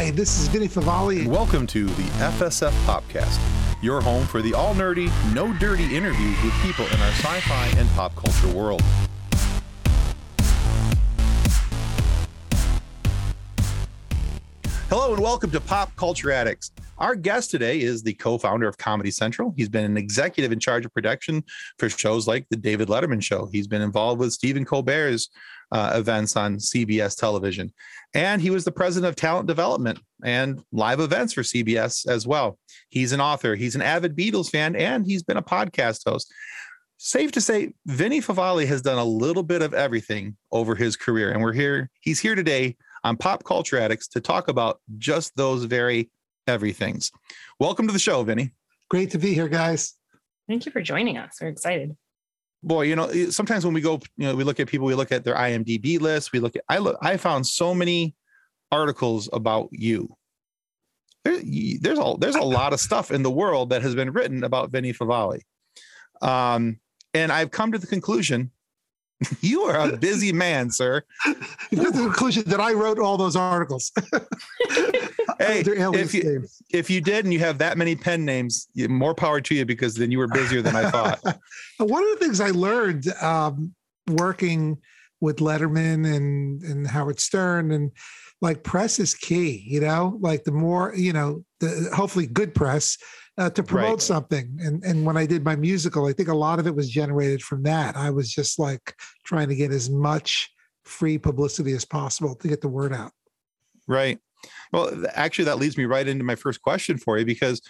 Hi, this is Vinny Favale. Welcome to the FSF Popcast, your home for the all nerdy, no dirty interviews with people in our sci fi and pop culture world. Hello and welcome to Pop Culture Addicts. Our guest today is the co founder of Comedy Central. He's been an executive in charge of production for shows like The David Letterman Show. He's been involved with Stephen Colbert's uh, events on CBS television. And he was the president of talent development and live events for CBS as well. He's an author, he's an avid Beatles fan, and he's been a podcast host. Safe to say, Vinny Favale has done a little bit of everything over his career. And we're here, he's here today on Pop Culture Addicts to talk about just those very everythings. Welcome to the show, Vinny. Great to be here, guys. Thank you for joining us. We're excited. Boy, you know, sometimes when we go, you know, we look at people, we look at their IMDb list. We look at, I look, I found so many articles about you. There, there's a there's a lot of stuff in the world that has been written about Vinny Favale, um, and I've come to the conclusion you are a busy man, sir. the conclusion that I wrote all those articles. hey, if you, if you did and you have that many pen names, more power to you because then you were busier than I thought. One of the things I learned um, working with Letterman and and Howard Stern and like press is key, you know, like the more, you know, the hopefully good press uh, to promote right. something. And and when I did my musical, I think a lot of it was generated from that. I was just like trying to get as much free publicity as possible to get the word out. Right. Well, actually, that leads me right into my first question for you because,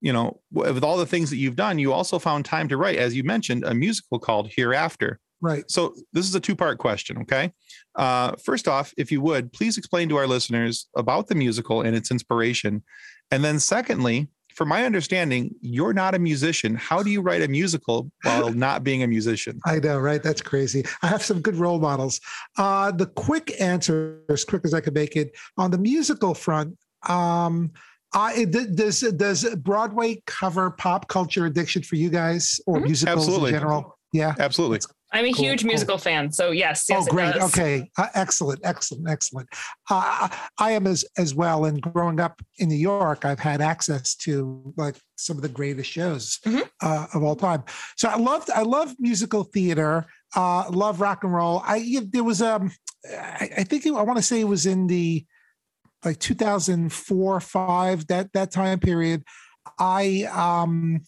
you know, with all the things that you've done, you also found time to write, as you mentioned, a musical called Hereafter. Right. So this is a two part question. Okay. Uh, first off, if you would, please explain to our listeners about the musical and its inspiration. And then, secondly, from my understanding, you're not a musician. How do you write a musical while not being a musician? I know, right? That's crazy. I have some good role models. Uh, the quick answer, as quick as I could make it, on the musical front, um, I, does does Broadway cover pop culture addiction for you guys or mm-hmm. musicals Absolutely. in general? Yeah, absolutely. I'm a cool, huge cool. musical fan, so yes. yes oh, great. Okay, uh, excellent, excellent, excellent. Uh, I am as as well. And growing up in New York, I've had access to like some of the greatest shows mm-hmm. uh, of all time. So I loved I love musical theater. Uh, love rock and roll. I there was um I, I think it, I want to say it was in the like 2004 five that that time period. I um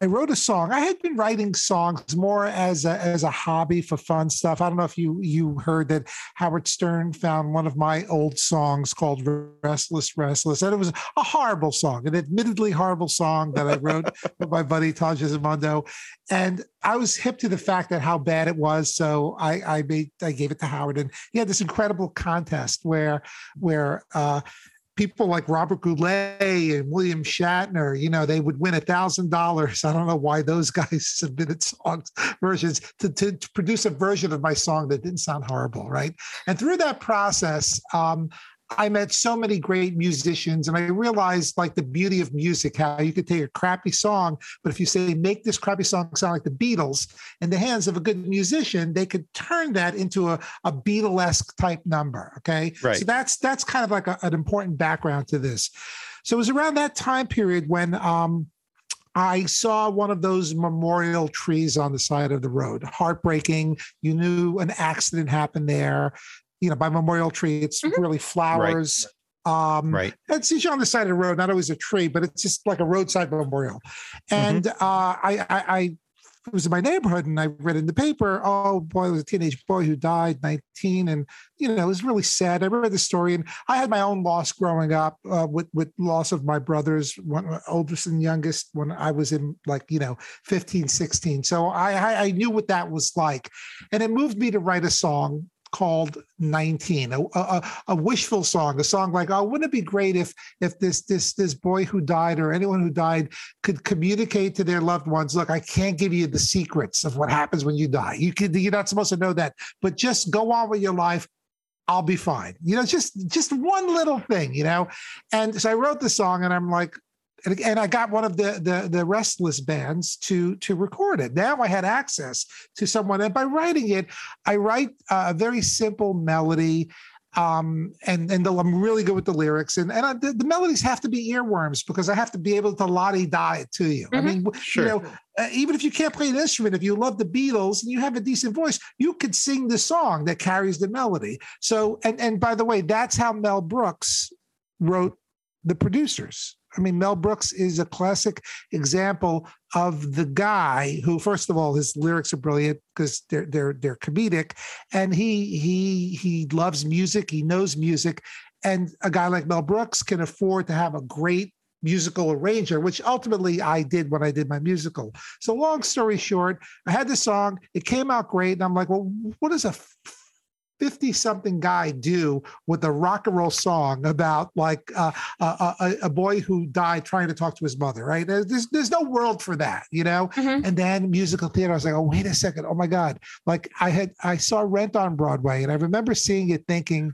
I wrote a song. I had been writing songs more as a, as a hobby for fun stuff. I don't know if you you heard that Howard Stern found one of my old songs called "Restless Restless," and it was a horrible song, an admittedly horrible song that I wrote with my buddy Taj Gizmondo. And I was hip to the fact that how bad it was, so I I made I gave it to Howard, and he had this incredible contest where where. uh people like Robert Goulet and William Shatner, you know, they would win a thousand dollars. I don't know why those guys submitted songs versions to, to, to, produce a version of my song that didn't sound horrible, right? And through that process, um, I met so many great musicians, and I realized like the beauty of music, how you could take a crappy song, but if you say make this crappy song sound like the Beatles, in the hands of a good musician, they could turn that into a, a Beatlesque type number. Okay, right. So that's that's kind of like a, an important background to this. So it was around that time period when um, I saw one of those memorial trees on the side of the road. Heartbreaking. You knew an accident happened there you know, by Memorial Tree. It's mm-hmm. really flowers. Right. Um, right. It's usually on the side of the road, not always a tree, but it's just like a roadside memorial. And mm-hmm. uh, I, I, I was in my neighborhood and I read in the paper, oh boy, there was a teenage boy who died, 19. And, you know, it was really sad. I read the story and I had my own loss growing up uh, with, with loss of my brothers, one oldest and youngest when I was in like, you know, 15, 16. So I, I, I knew what that was like. And it moved me to write a song called 19 a, a, a, wishful song a song like oh wouldn't it be great if if this this this boy who died or anyone who died could communicate to their loved ones look i can't give you the secrets of what happens when you die you could you're not supposed to know that but just go on with your life I'll be fine. You know, just just one little thing, you know. And so I wrote the song, and I'm like, and, and I got one of the, the the restless bands to to record it. Now I had access to someone, and by writing it, I write a very simple melody. um, and and the, I'm really good with the lyrics, and and I, the, the, melodies have to be earworms because I have to be able to lottie die it to you. Mm-hmm. I mean, sure. you know, uh, even if you can't play an instrument, if you love the Beatles and you have a decent voice, you could sing the song that carries the melody. So, and and by the way, that's how Mel Brooks wrote the producers. I mean, Mel Brooks is a classic example of the guy who, first of all, his lyrics are brilliant because they're they're they're comedic, and he he he loves music. He knows music, and a guy like Mel Brooks can afford to have a great musical arranger, which ultimately I did when I did my musical. So, long story short, I had the song. It came out great, and I'm like, well, what is a 50 something guy do with a rock and roll song about like uh, a, a, a, boy who died trying to talk to his mother, right? There's, there's no world for that, you know? Mm-hmm. And then musical theater, I was like, oh, wait a second. Oh my God. Like I had, I saw Rent on Broadway and I remember seeing it thinking,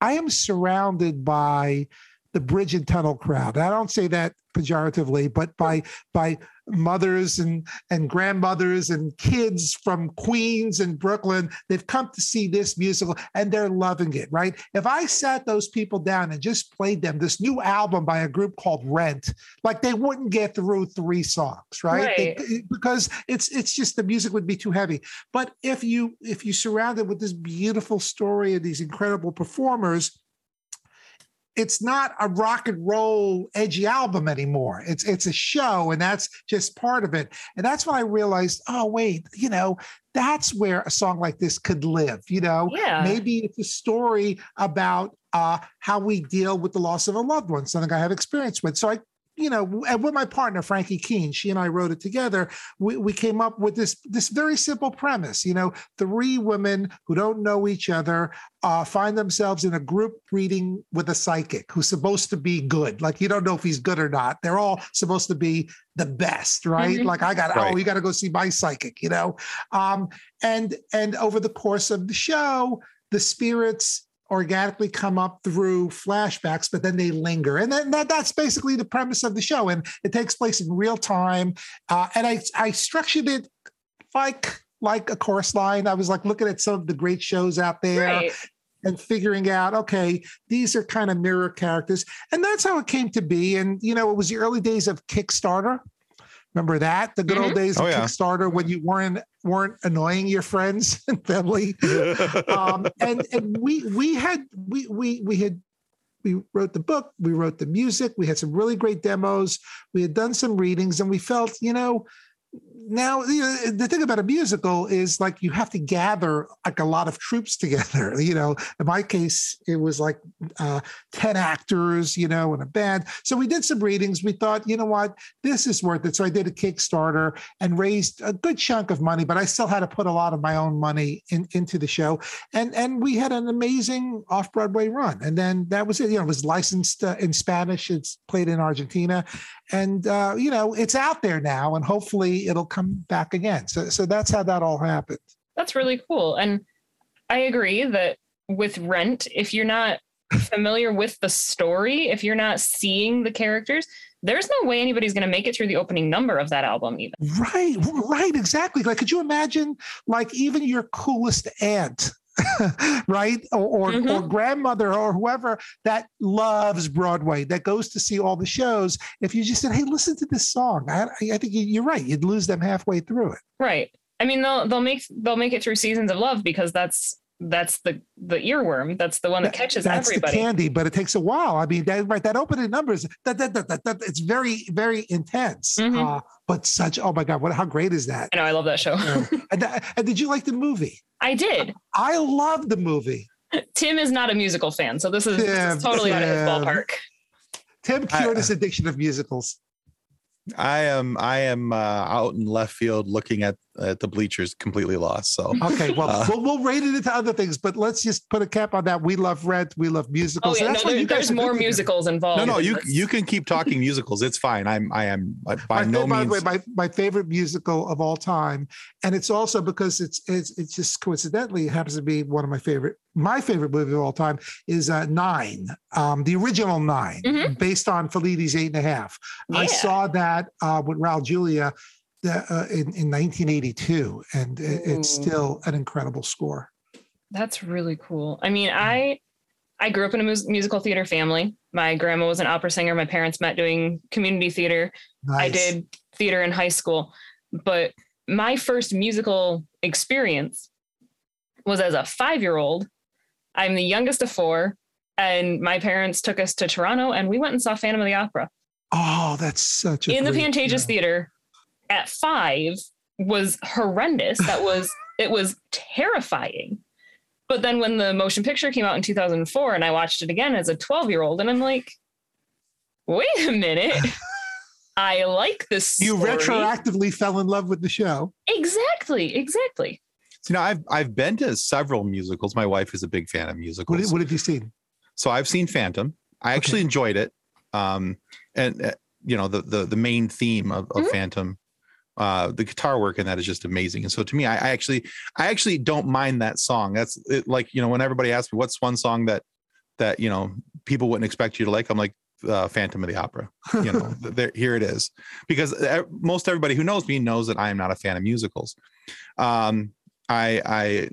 I am surrounded by the bridge and tunnel crowd. I don't say that pejoratively, but by by mothers and and grandmothers and kids from Queens and Brooklyn, they've come to see this musical and they're loving it, right? If I sat those people down and just played them this new album by a group called Rent, like they wouldn't get through three songs, right? right. They, because it's it's just the music would be too heavy. But if you if you surround it with this beautiful story of these incredible performers, it's not a rock and roll edgy album anymore. It's it's a show, and that's just part of it. And that's when I realized, oh wait, you know, that's where a song like this could live. You know, yeah. maybe it's a story about uh, how we deal with the loss of a loved one, something I have experience with. So I you know, and with my partner Frankie Keene, she and I wrote it together. We, we came up with this this very simple premise. You know, three women who don't know each other uh, find themselves in a group reading with a psychic who's supposed to be good. Like you don't know if he's good or not. They're all supposed to be the best, right? Mm-hmm. Like I got, oh, right. oh, you got to go see my psychic. You know, um, and and over the course of the show, the spirits organically come up through flashbacks, but then they linger. And then that, that's basically the premise of the show. And it takes place in real time. Uh, and I, I structured it like like a Chorus Line. I was like looking at some of the great shows out there. Right. And figuring out, okay, these are kind of mirror characters. And that's how it came to be. And, you know, it was the early days of Kickstarter. Remember that the good mm-hmm. old days of oh, yeah. Kickstarter when you weren't weren't annoying your friends and family. um, and and we we had we we we had we wrote the book, we wrote the music, we had some really great demos, we had done some readings, and we felt you know now you know, the thing about a musical is like you have to gather like a lot of troops together you know? In my case it was like uh, 10 actors you know and a band. So we did some readings. We thought you know what? This is worth it. So i did a kickstarter and raised a good chunk of money but i still had to put a lot of my own money in, into the show. And and we had an amazing off-broadway run. And then that was it. You know it was licensed uh, in spanish. It's played in argentina. And uh, you know it's out there now and hopefully it'll come back again. So so that's how that all happened. That's really cool. And i agree that with rent if you're not familiar with the story if you're not seeing the characters there's no way anybody's going to make it through the opening number of that album even right right exactly. Like could you imagine like even your coolest aunt right? Or, or, mm-hmm. or, grandmother or whoever that loves Broadway, that goes to see all the shows. If you just said, hey, listen to this song, I, I think you're right. You'd lose them halfway through it. Right. I mean, they'll they'll make they'll make it through seasons of love because that's that's the the earworm. That's the one that catches that's everybody. the candy, but it takes a while. I mean, that, right? That opening numbers that that, that, that, that it's very very intense. Mm-hmm. Uh, but such oh my god, what how great is that? I know I love that show. and, and did you like the movie? I did. I love the movie. Tim is not a musical fan, so this is, Tim, this is totally Tim. out of his ballpark. Tim cured his addiction of musicals. I am I am uh, out in left field looking at at the bleachers, completely lost. So okay, well, uh, we'll, we'll rate it into other things, but let's just put a cap on that. We love Rent, we love musicals. Oh yeah, no, there, there's more musicals involved. No, no, you you can keep talking musicals. It's fine. I'm I am by my no by means. Way, my my favorite musical of all time, and it's also because it's it's it's just coincidentally it happens to be one of my favorite my favorite movie of all time is uh, Nine, um, the original 9 mm-hmm. based on Fellini's Eight and a Half. Yeah. I saw that uh, with Raul Julia uh, in, in 1982, and it, it's still an incredible score. That's really cool. I mean, I I grew up in a mus- musical theater family. My grandma was an opera singer. My parents met doing community theater. Nice. I did theater in high school, but my first musical experience was as a five year old. I'm the youngest of four, and my parents took us to Toronto and we went and saw Phantom of the Opera Oh, that's such a in the Pantages show. Theater at five was horrendous. That was, it was terrifying. But then when the motion picture came out in 2004 and I watched it again as a 12 year old, and I'm like, wait a minute. I like this. You story. retroactively fell in love with the show. Exactly. Exactly. So, you know, I've I've been to several musicals. My wife is a big fan of musicals. What, what have you seen? So I've seen Phantom. I actually enjoyed it. Um, and uh, you know the the the main theme of, of Mhm. Phantom, uh, the guitar work in that is just amazing. And so to me, I, I actually I actually don't mind that song. That's it, like you know when everybody asks me what's one song that that you know people wouldn't expect you to like, I'm like uh, Phantom of the Opera. You know, there here it is because e- most everybody who knows me knows that I am not a fan of musicals. Um, I I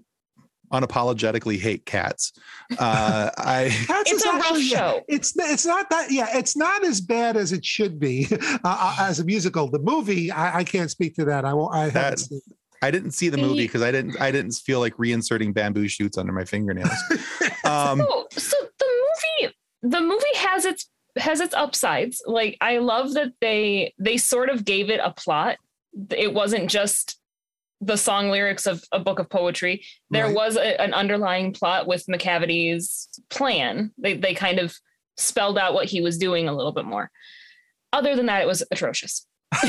unapologetically hate cats. Uh, I Cats It's is a rough actually- show. It's it's not that yeah. It's not as bad as it should be uh, uh, as a musical. The movie, I, I can't speak to that. I won't. I haven't seen. I didn't see the movie because I didn't I didn't feel like reinserting bamboo shoots under my fingernails. Um, so, so the movie the movie has its has its upsides like i love that they they sort of gave it a plot it wasn't just the song lyrics of a book of poetry there Right. was a, an underlying plot with Macavity's plan they they kind of spelled out what he was doing a little bit more other than that it was atrocious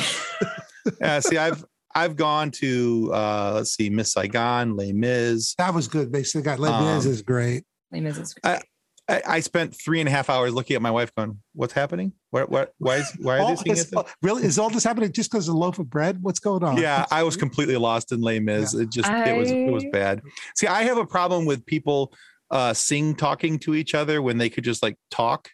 yeah, see, I've I've gone to uh, let's see, Miss Saigon, Les Mis. That was good. Basically, got Les Mis Um, is great. Les Mis is I- I, I spent three and a half hours looking at my wife, going, "What's happening? What what why is why are All they singing this- it?" really, is all this happening just because of a loaf of bread? What's going on? Yeah, I was completely lost in Les Mis. It just it was it was bad. See, I have a problem with people uh sing talking to each other when they could just like talk,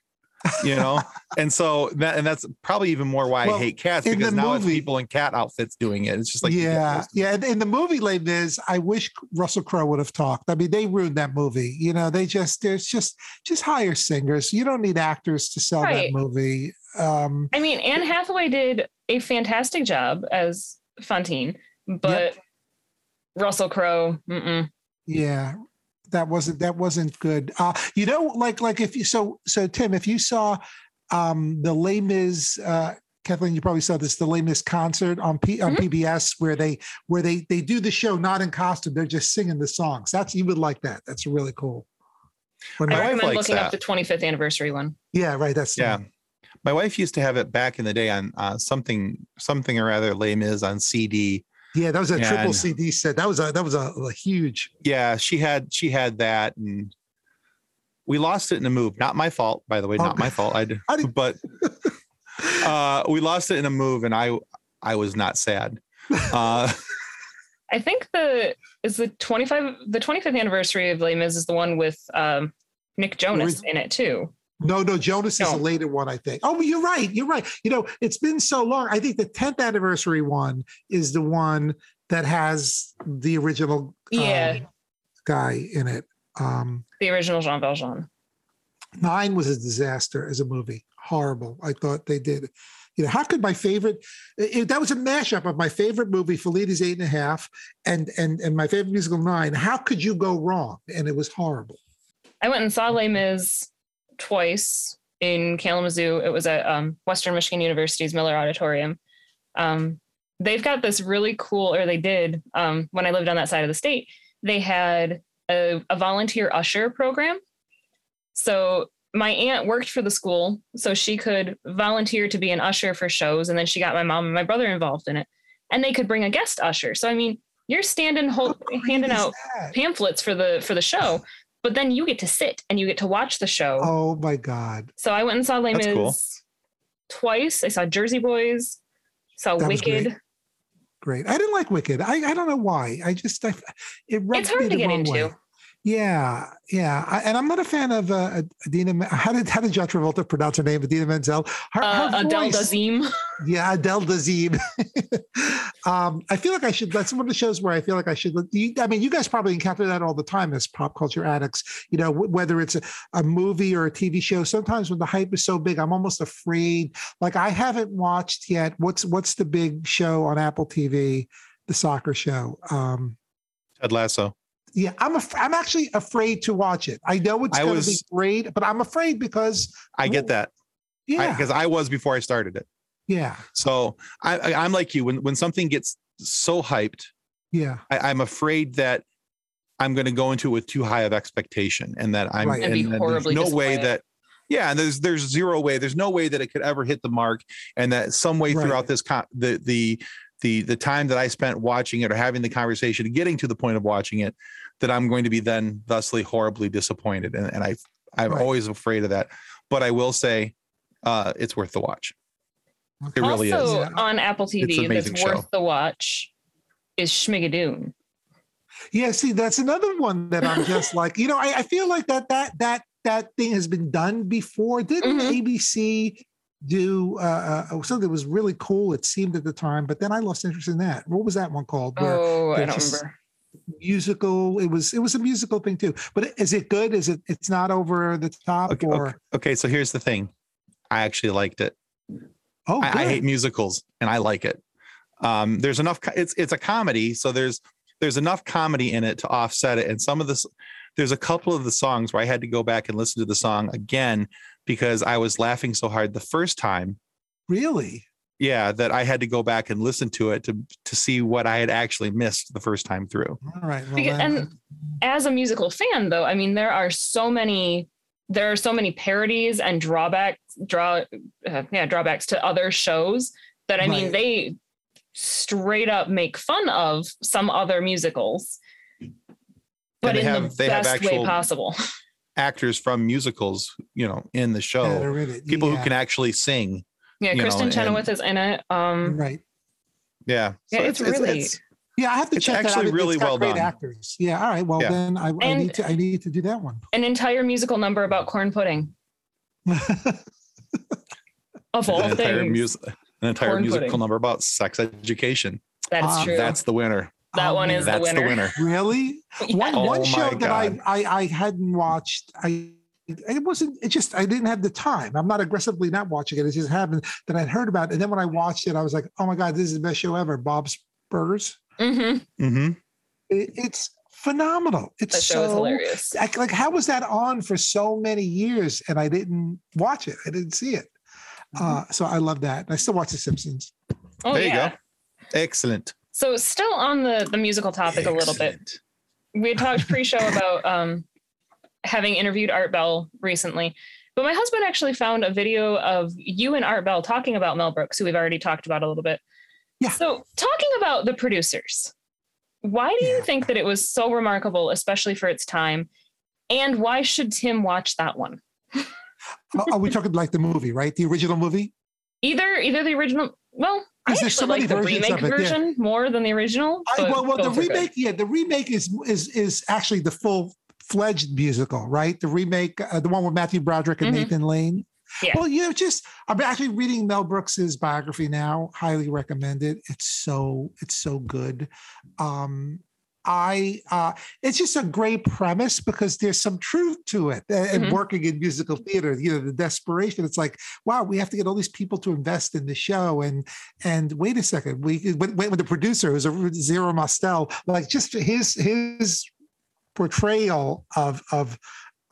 you know. and so that and that's probably even more why Well, I hate cats because the now it's people in cat outfits doing it. It's just like yeah, yeah. In, in the movie Les Mis, I wish Russell Crowe would have talked. I mean, they ruined that movie. You know, they just there's just just hire singers. You don't need actors to sell Right. that movie. Um, I mean, Anne Hathaway did a fantastic job as Fantine, but Russell Crowe, yeah, that wasn't that wasn't good. Uh, you know, like like if you so so Tim, if you saw um the Les Mis, uh, Kathleen, you probably saw this the Les Mis concert on P, on Mhm. PBS where they where they they do the show not in costume, they're just singing the songs. That's you would like that. That's really cool. When I My my- recommend looking that. up the 25th anniversary one. yeah, right. That's Yeah. one. My wife used to have it back in the day on uh, something something or other Les Mis on CD. Yeah, that was a triple CD set. That was a that was a, a huge. Yeah, she had she had that and we lost it in a move. Not my fault, by the way, not Okay. my fault. I, d- How did- but uh we lost it in a move and I I was not sad. Uh I think the is the 25 the 25th anniversary of Les Mis is the one with um, Nick Jonas in it too. No, no, Jonas is a later one, I think. Oh, you're right. You're right. You know, it's been so long. I think the 10th anniversary one is the one that has the original um, guy in it. Um, The original Jean Valjean. nine was a disaster as a movie. Horrible. I thought they did. You know, how could my favorite? It, that was a mashup of my favorite movie, Fellini's Eight and a Half, and and and my favorite musical Nine. How could you go wrong? And it was horrible. I went and saw Les Mis twice in Kalamazoo. It was at um, Western Michigan University's Miller Auditorium. Um, they've got this really cool, or they did um, when I lived on that side of the state. They had a, a volunteer usher program. So my aunt worked for the school, so she could volunteer to be an usher for shows, and then she got my mom and my brother involved in it, and they could bring a guest usher. So I mean, you're standing, hold, handing out that? pamphlets for the for the show, but then you get to sit and you get to watch the show. Oh my God. So I went and saw Les Mis cool. twice. I saw Jersey Boys, saw That was Wicked. great. Great. I didn't like Wicked. I, I don't know why. I just I, it rubbed It's hard me to the get into. way. Yeah, yeah, I, and I'm not a fan of uh, Idina. How did how did John Travolta pronounce her name? Idina Menzel. Her, Uh, her Adele voice- Dazeem. Yeah, Adele Dazeem. um, I feel like I should. That's one of the shows where I feel like I should. You, I mean, you guys probably encounter that all the time as pop culture addicts. You know, wh- whether it's a, a movie or a TV show. Sometimes when the hype is so big, I'm almost afraid. Like I haven't watched yet. What's what's the big show on Apple TV? The soccer show. Um, Ted Lasso. Yeah, I'm. Af- I'm actually afraid to watch it. I know it's I going to be great, but I'm afraid because I get that yeah, because I, was before I started it. yeah, So I, I, I'm like you. When when something gets so hyped, yeah. I, I'm afraid that I'm going to go into it with too high of expectation, and that I'm Right. And be that there's horribly no way that. Yeah, and there's there's zero way. There's no way that it could ever hit the mark, and that some way Right. throughout this con- the the the the time that I spent watching it or having the conversation, getting to the point of watching it, that I'm going to be then thusly horribly disappointed, and, and I I'm Right. always afraid of that. But I will say, uh, it's worth the watch. It really also is. Yeah. on Apple TV that's amazing worth show. the watch is Schmigadoon. Yeah, see, that's another one that I'm just like, you know, I, I feel like that that that that thing has been done before. Didn't Mhm. ABC do uh, uh, something that was really cool? It seemed at the time, but then I lost interest in that. What was that one called? Where Oh, I don't just- remember. Musical. It was it was a musical thing too. But is it good? Is it? It's not over the top Okay, or okay, okay, so here's the thing. I actually liked it. oh, I, I hate musicals and I like it. Um, there's enough. It's it's a comedy, so there's there's enough comedy in it to offset it. And some of this, there's a couple of the songs where I had to go back and listen to the song again because I was laughing so hard the first time. really. Yeah, that I had to go back and listen to it to to see what I had actually missed the first time through. All right. Well, Because- then, and- As a musical fan, though, I mean, there are so many. There are so many parodies and drawbacks, draw, uh, yeah, drawbacks to other shows that I mean, Right. they straight up make fun of some other musicals, but they in have- the they have best way possible. Actors from musicals, you know, in the show, yeah, they're in it. people Yeah, who can actually sing. Yeah, You know, Kristin and- Chenoweth is in it. Um, right. Yeah, Yeah, it's really- Yeah, I have to It's check that out. actually It's really got well great done. actors. Yeah. All right. Well, Yeah. then I, I need to I need to do that one. an entire musical number about corn pudding of all an entire things. music, an entire Corn musical pudding. number about sex education. That's Ah, true. That's the winner. that Oh, one man. is the That's winner. the winner. Really? Yeah. One, Oh one my show that I, God. I I hadn't watched. I it wasn't. It just I didn't have the time. I'm not aggressively not watching it. It just happened that I'd heard about it, and then when I watched it, I was like, oh my god, this is the best show ever. Bob's Burgers. mm-hmm. Mm-hmm. It, it's phenomenal. It's That show so is hilarious. like, like how was that on for so many years and I didn't watch it? I didn't see it. Uh, so I love that. I still watch The Simpsons. Oh there you yeah. go. Excellent. So still on the the musical topic a little bit. We had talked pre-show about um having interviewed Art Bell recently. But my husband actually found a video of you and Art Bell talking about Mel Brooks, who we've already talked about a little bit. Yeah. So talking about the producers, why do you think that it was so remarkable, especially for its time? And why should Tim watch that one? Are we talking like the movie, right? The original movie? Either either the original, well, I there's so actually like the remake of it, yeah. version more than the original. I, well, well, the are good. remake, yeah, the remake is is is actually the full fledged musical, right? The remake, uh, the one with Matthew Broderick and Mhm. Nathan Lane. Yeah. Well, you know, just I'm actually reading Mel Brooks's biography now. Highly recommend it. It's so it's so good. Um, I uh, it's just a great premise because there's some truth to it. And Mhm. working in musical theater, you know, the desperation. It's like, wow, we have to get all these people to invest in the show, and and wait a second, we when, with the producer who's a Zero Mostel, like just his his portrayal of of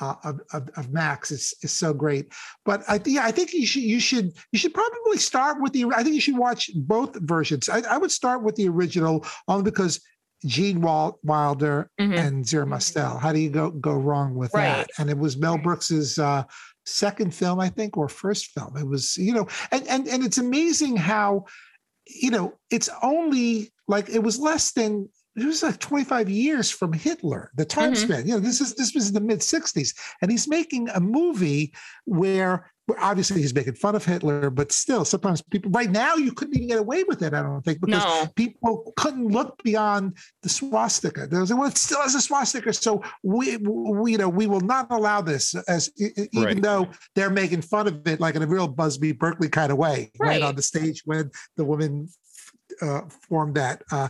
uh, of, of, of Max is, is so great. But I think yeah, I think you should you should you should probably start with the. I think you should watch both versions. I, I would start with the original only because Gene Wilder Mhm. and Zero Mostel. How do you go go wrong with Right. that? And it was Mel Brooks's uh, second film, I think, or first film. It was you know, and and and it's amazing how you know it's only like it was less than it was like 25 years from Hitler, the time Mhm. span. You know, this is this was in the mid 60s, and he's making a movie where obviously he's making fun of Hitler, but still, sometimes people right now you couldn't even get away with it. I don't think because No. people couldn't look beyond the swastika. They was like, well, it still has a swastika, so we, we you know we will not allow this as even Right. though they're making fun of it like in a real Busby Berkeley kind of way, right, Right. on the stage when the woman uh, formed that uh,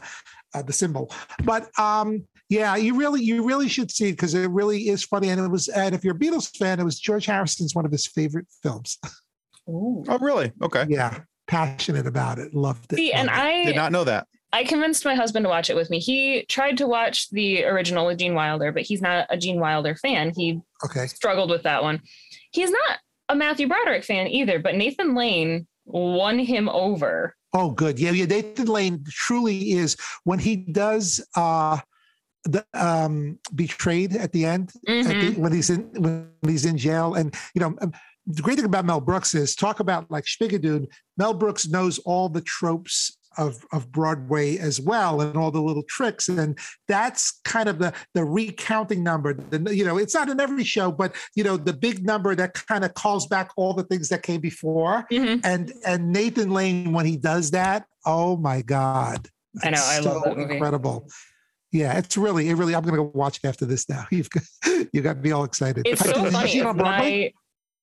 uh, the symbol. But um, yeah, you really you really should see it because it really is funny. And it was and if you're a Beatles fan, it was George Harrison's one of his favorite films. Ooh. Oh, really? Okay. yeah, passionate about it, loved it. See, and loved it. Did not know that. I convinced my husband to watch it with me. He tried to watch the original with Gene Wilder, but he's not a Gene Wilder fan. He okay. struggled with that one. He's not a Matthew Broderick fan either, but Nathan Lane won him over. Oh, good. Yeah, yeah. Nathan Lane truly is when he does uh the um betrayed at the end at Mhm. the, when he's in when he's in jail and you know um, the great thing about Mel Brooks is talk about like Schmigadoon. Mel Brooks knows all the tropes of of Broadway as well and all the little tricks and that's kind of the the recounting number. The you know it's not in every show, but you know the big number that kind of calls back all the things that came before Mhm. and and Nathan Lane when he does that, oh my god, I know, I love that movie. Incredible. Yeah, it's really, it really. I'm going to go watch it after this now. You've got, you got me all excited. It's so funny. see it on Broadway? My,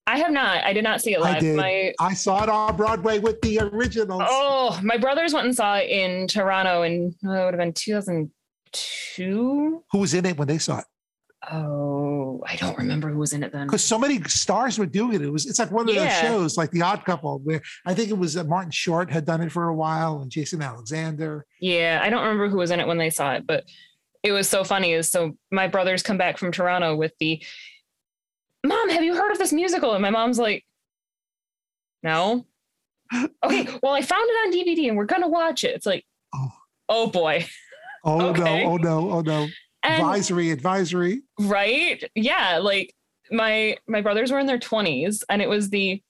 I have not. I did not see it I live. did. My I saw it on Broadway with the originals. oh, my brothers went and saw it in Toronto, and oh, it would have been 2002. Who was in it when they saw it? Oh, I don't remember who was in it then. Because so many stars were doing it. It was. It's like one of those shows, like The Odd Couple, where I think it was uh, Martin Short had done it for a while, and Jason Alexander. Yeah, I don't remember who was in it when they saw it, but it was so funny. Is so my brothers come back from Toronto with the mom. Have you heard of this musical? And my mom's like, no. Okay, well, I found it on DVD and we're gonna watch it. It's like, Oh. oh boy, Oh Okay. no! Oh no! Oh no! and advisory! Advisory! right, yeah, like my my brothers were in their twenties, and it was the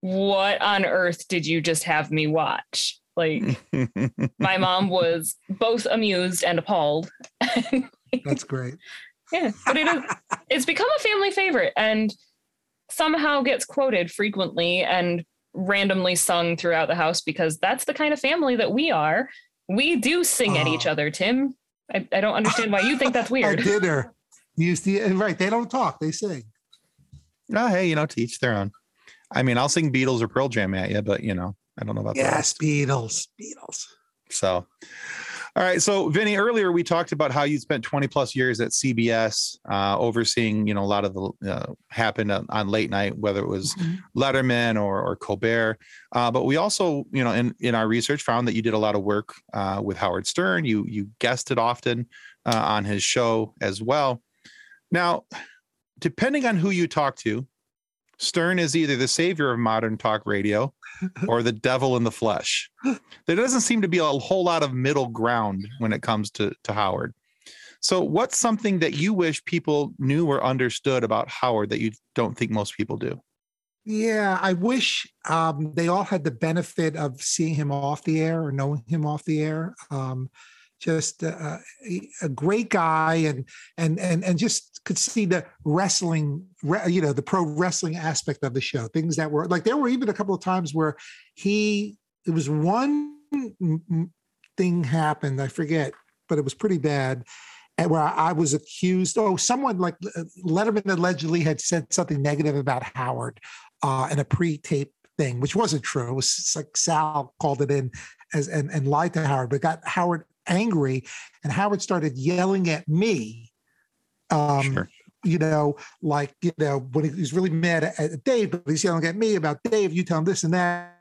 what on earth did you just have me watch? Like my mom was both amused and appalled. That's great. Yeah, but it is it's become a family favorite and somehow gets quoted frequently and randomly sung throughout the house because that's the kind of family that we are. We do sing at each Oh. other, Tim. I, I don't understand why you think that's At weird. dinner, you see, right? They don't talk; they sing. oh, hey, you know, to each their own. I mean, I'll sing Beatles or Pearl Jam at you, but you know, I don't know about that. Yes, Beatles, Beatles. So, all right. So, Vinny, earlier we talked about how you spent 20 plus years at CBS, uh, overseeing, you know, a lot of the uh, happened on, on late night, whether it was Letterman or, or Colbert. Uh, but we also, you know, in, in our research found that you did a lot of work uh, with Howard Stern. You you guested often uh, on his show as well. Now, depending on who you talk to, Stern is either the savior of modern talk radio or the devil in the flesh. There doesn't seem to be a whole lot of middle ground when it comes to, to Howard. So, what's something that you wish people knew or understood about Howard that you don't think most people do? Yeah, I wish um, they all had the benefit of seeing him off the air or knowing him off the air. Um, just uh, a, a great guy, and and and and just could see the wrestling, you know, the pro wrestling aspect of the show. Things that were like there were even a couple of times where he it was one thing happened. I forget, but it was pretty bad. And where I was accused, oh, someone like uh, Letterman allegedly had said something negative about Howard uh, in a pre-tape thing, which wasn't true. It was like Sal called it in as and, and lied to Howard, but got Howard angry, and Howard started yelling at me. Um, Sure. You know, like you know, when he's really mad at, at Dave, but he's yelling at me about Dave. You tell him this and that.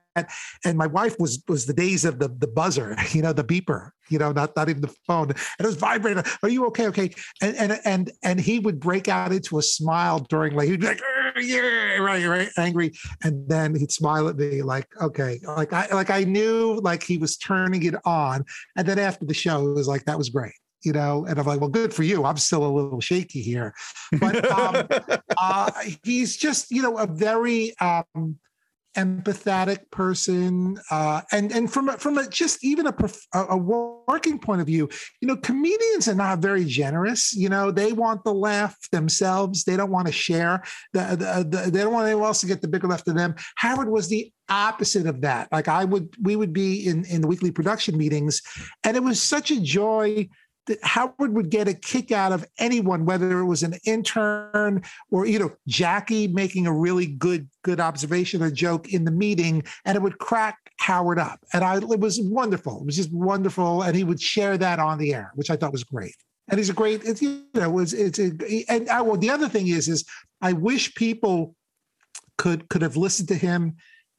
And my wife was was the days of the the buzzer, you know, the beeper, you know, not not even the phone, and it was vibrating. Are you okay? Okay, and and and and he would break out into a smile during like he'd be like, "Arr, yeah, right, right, angry, and then he'd smile at me like, okay, like I like I knew like he was turning it on, and then after the show, it was like that was great, you know, and I'm like, well, good for you. I'm still a little shaky here, but um, uh, he's just you know a very um, empathetic person, uh, and and from a, from a, just even a, a working point of view, you know, comedians are not very generous. You know, they want the laugh themselves. They don't want to share. The, the, the, they don't want anyone else to get the bigger laugh than them. Howard was the opposite of that. Like I would, we would be in in the weekly production meetings, and it was such a joy Howard would get a kick out of anyone, whether it was an intern or you know Jackie making a really good good observation or joke in the meeting, and it would crack Howard up. And I it was wonderful. It was just wonderful, and he would share that on the air, which I thought was great. And he's a great. It's you know it's it's a, and I, well the other thing is is I wish people could could have listened to him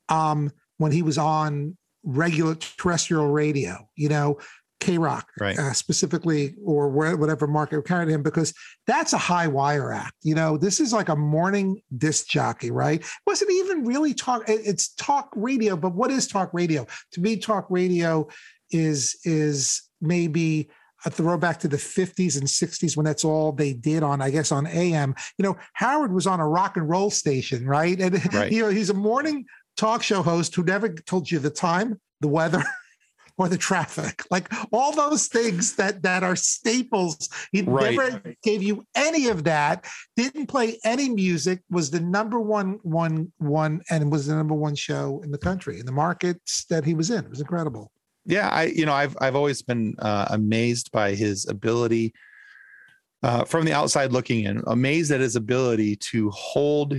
um, when he was on regular terrestrial radio. You know, KROQ right. uh, specifically, or whatever market carried him, because that's a high wire act. You know, this is like a morning disc jockey, right? Wasn't even really talk. It's talk radio, but what is talk radio? To me, talk radio is is maybe a throwback to the 50s and 60s when that's all they did on, I guess, on AM. You know, Howard was on a rock and roll station, right? And right. you know, he's a morning talk show host who never told you the time, the weather. or the traffic, like all those things that that are staples. He right. never gave you any of that. Didn't play any music. Was the number one one one and was the number one show in the country in the markets that he was in. It was incredible. Yeah, I you know I've I've always been uh, amazed by his ability. Uh, from the outside looking in, amazed at his ability to hold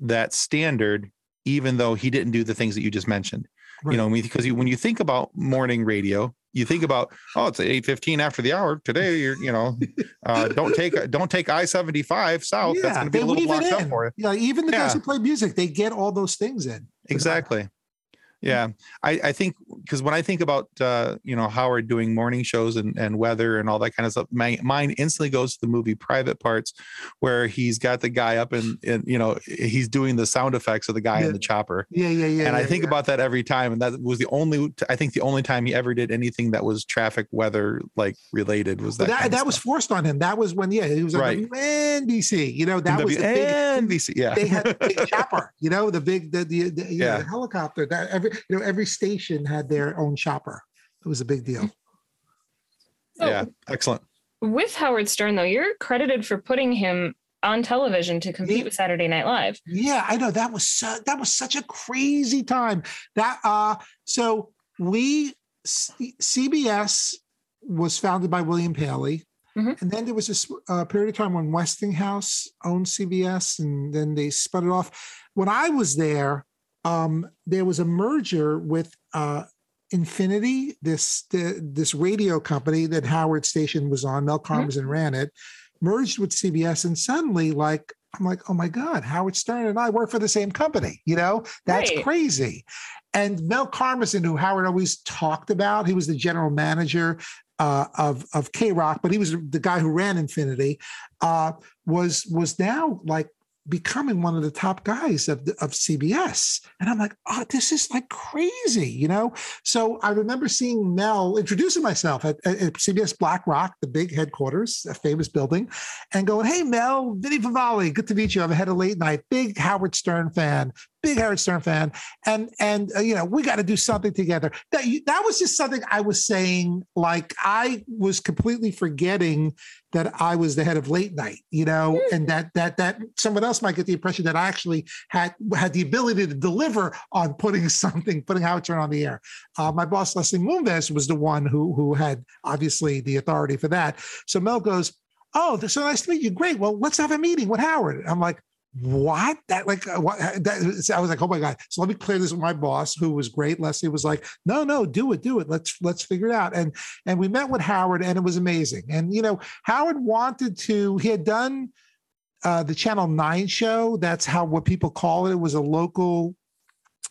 that standard, even though he didn't do the things that you just mentioned. Right. You know, because you, when you think about morning radio, you think about oh, it's eight fifteen after the hour today. You're you know, uh, don't take don't take I seventy five south. Yeah, That's going to be a little blocked up for you. Yeah, even the yeah. guys who play music, they get all those things in. Exactly. Yeah, I, I think because when I think about uh, you know Howard doing morning shows and, and weather and all that kind of stuff, my mind instantly goes to the movie Private Parts, where he's got the guy up and, and you know he's doing the sound effects of the guy yeah. in the chopper. Yeah, yeah, yeah. And yeah, I think yeah. about that every time, and that was the only I think the only time he ever did anything that was traffic weather like related was that. that that was forced on him. That was when yeah he was on right. NBC. You know that was the big NBC. Yeah, they had the big chopper. You know the big the the, the yeah. the helicopter that every you know every station had their own chopper. It was a big deal. So, yeah, excellent. With Howard Stern, though, you're credited for putting him on television to compete yeah. with Saturday Night Live. Yeah, I know that was so, that was such a crazy time. That uh, so we C- CBS was founded by William Paley. Mm-hmm. And then there was a uh, period of time when Westinghouse owned CBS, and then they spun it off. When I was there, um, there was a merger with uh, Infinity, this the, this radio company that Howard Station was on. Mel Karmazin mm-hmm. ran it, merged with CBS, and suddenly, like I'm like, oh my God, Howard Stern and I work for the same company. You know, that's right. crazy. And Mel Karmazin, who Howard always talked about, he was the general manager uh, of of KROQ, but he was the guy who ran Infinity. Uh, was was now like becoming one of the top guys of, of CBS. And I'm like, oh, this is like crazy, you know? So I remember seeing Mel introducing myself at, at CBS Black Rock, the big headquarters, a famous building, and going, hey, Mel, Vinny Favale, good to meet you. I've had of late night, big Howard Stern fan, big Howard Stern fan, and and uh, you know we got to do something together. That that was just something I was saying. Like I was completely forgetting that I was the head of late night, you know, mm. and that that that someone else might get the impression that I actually had had the ability to deliver on putting something, putting Howard Stern on the air. Uh, my boss Leslie Moonves was the one who who had obviously the authority for that. So Mel goes, "Oh, so nice to meet you. Great. Well, let's have a meeting with Howard." I'm like, what? That like uh, what that i was like oh my god. So let me clear this with my boss who was great. Leslie was like no no do it do it. Let's let's figure it out. And and we met with howard and it was amazing. And you know howard wanted to he had done uh, the channel 9 show. That's how what people call it. It was a local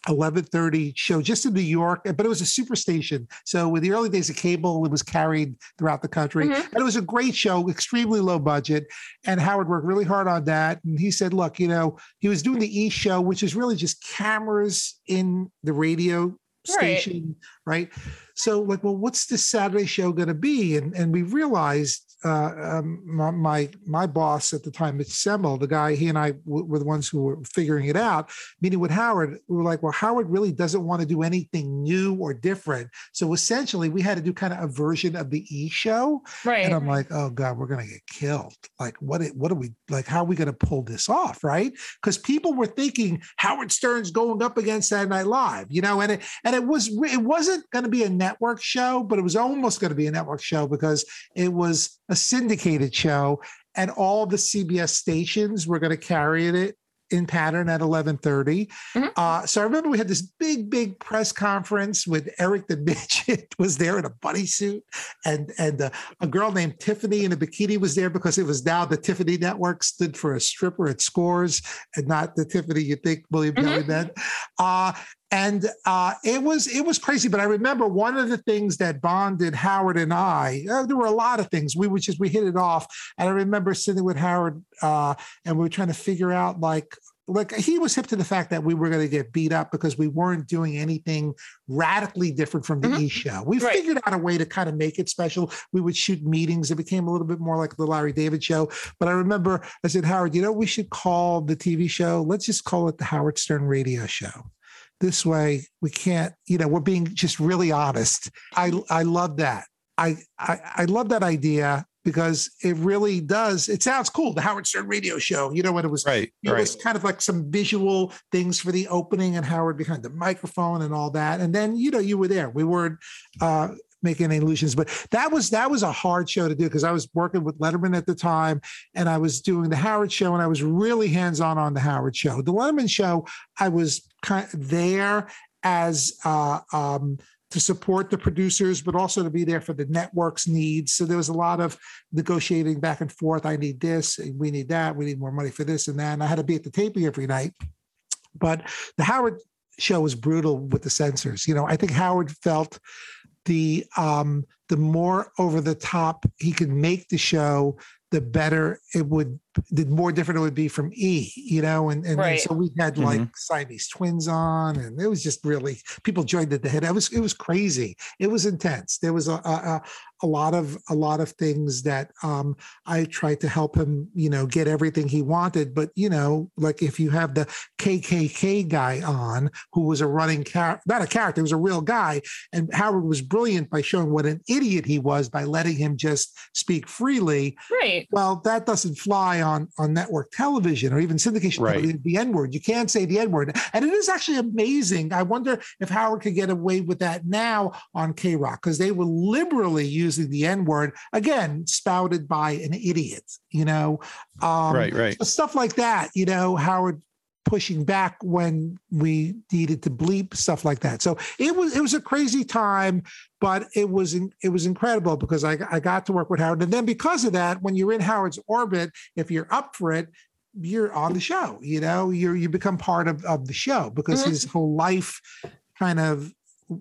11:30 show just in New York, but it was a super station. So with the early days of cable, it was carried throughout the country, mm-hmm. and it was a great show, extremely low budget. And Howard worked really hard on that. And he said, "Look, you know, he was doing the E show, which is really just cameras in the radio station, right? So like, well, what's this Saturday show going to be? And and we realized uh, um, my, my, my boss at the time, Mitch Semel, the guy he and I w- were the ones who were figuring it out. Meeting with Howard, we were like, well, Howard really doesn't want to do anything new or different. So essentially, we had to do kind of a version of the E show. Right. And I'm like, oh god, we're gonna get killed. Like, what? What are we like? How are we gonna pull this off? Right? Because people were thinking Howard Stern's going up against Saturday Night Live, you know, and it and it was it wasn't going to be a network show, but it was almost going to be a network show because it was a syndicated show, and all the CBS stations were going to carry it in pattern at 11:30. Mhm. Uh, so I remember we had this big, big press conference with Eric the Midget was there in a bunny suit, and and uh, a girl named Tiffany in a bikini was there because it was now the Tiffany Network stood for a stripper at Scores and not the Tiffany you think William Mhm. Paley meant. Uh, and uh, it was it was crazy. But I remember one of the things that bonded Howard and I. Uh, there were a lot of things. We would just we hit it off. And I remember sitting with Howard uh, and we were trying to figure out like like he was hip to the fact that we were going to get beat up because we weren't doing anything radically different from the Mhm. E show. We Right. figured out a way to kind of make it special. We would shoot meetings. It became a little bit more like the Larry David show. But I remember I said, Howard, you know, we should call the TV show. Let's just call it the Howard Stern Radio Show. This way, we can't. You know, we're being just really honest. I I love that. I I, I love that idea because it really does. It sounds cool. The Howard Stern Radio Show. You know, when it was Right. it Right. was kind of like some visual things for the opening and Howard behind the microphone and all that. And then, you know, you were there. We weren't uh, making any illusions, but that was that was a hard show to do because I was working with Letterman at the time and I was doing the Howard show and I was really hands-on on the Howard show. The Letterman show, I was there as uh, um, to support the producers, but also to be there for the network's needs. So there was a lot of negotiating back and forth. I need this, we need that, we need more money for this and that. And I had to be at the taping every night. But the Howard show was brutal with the censors. You know, I think Howard felt the um the more over the top he could make the show, the better it would the more different it would be from E, you know, and and, and so we had like Siamese twins on, and it was just really people joined at the head. It was it was crazy. It was intense. There was a a, a- a lot of a lot of things that um I tried to help him, you know, get everything he wanted. But you know, like if you have the KKK guy on, who was a running character, not a character, he was a real guy, and Howard was brilliant by showing what an idiot he was by letting him just speak freely. Right. Well, that doesn't fly on on network television or even syndication Right. television. The N word, you can't say the N word, and it is actually amazing. I wonder if Howard could get away with that now on K Rock because they were liberally using the N word again, spouted by an idiot. You know, um, right. Right. so stuff like that. You know, Howard pushing back when we needed to bleep stuff like that. So it was it was a crazy time, but it was it was incredible because I I got to work with Howard, and then because of that, when you're in Howard's orbit, if you're up for it. You're on the show, you know. You you become part of, of the show because Mhm. his whole life kind of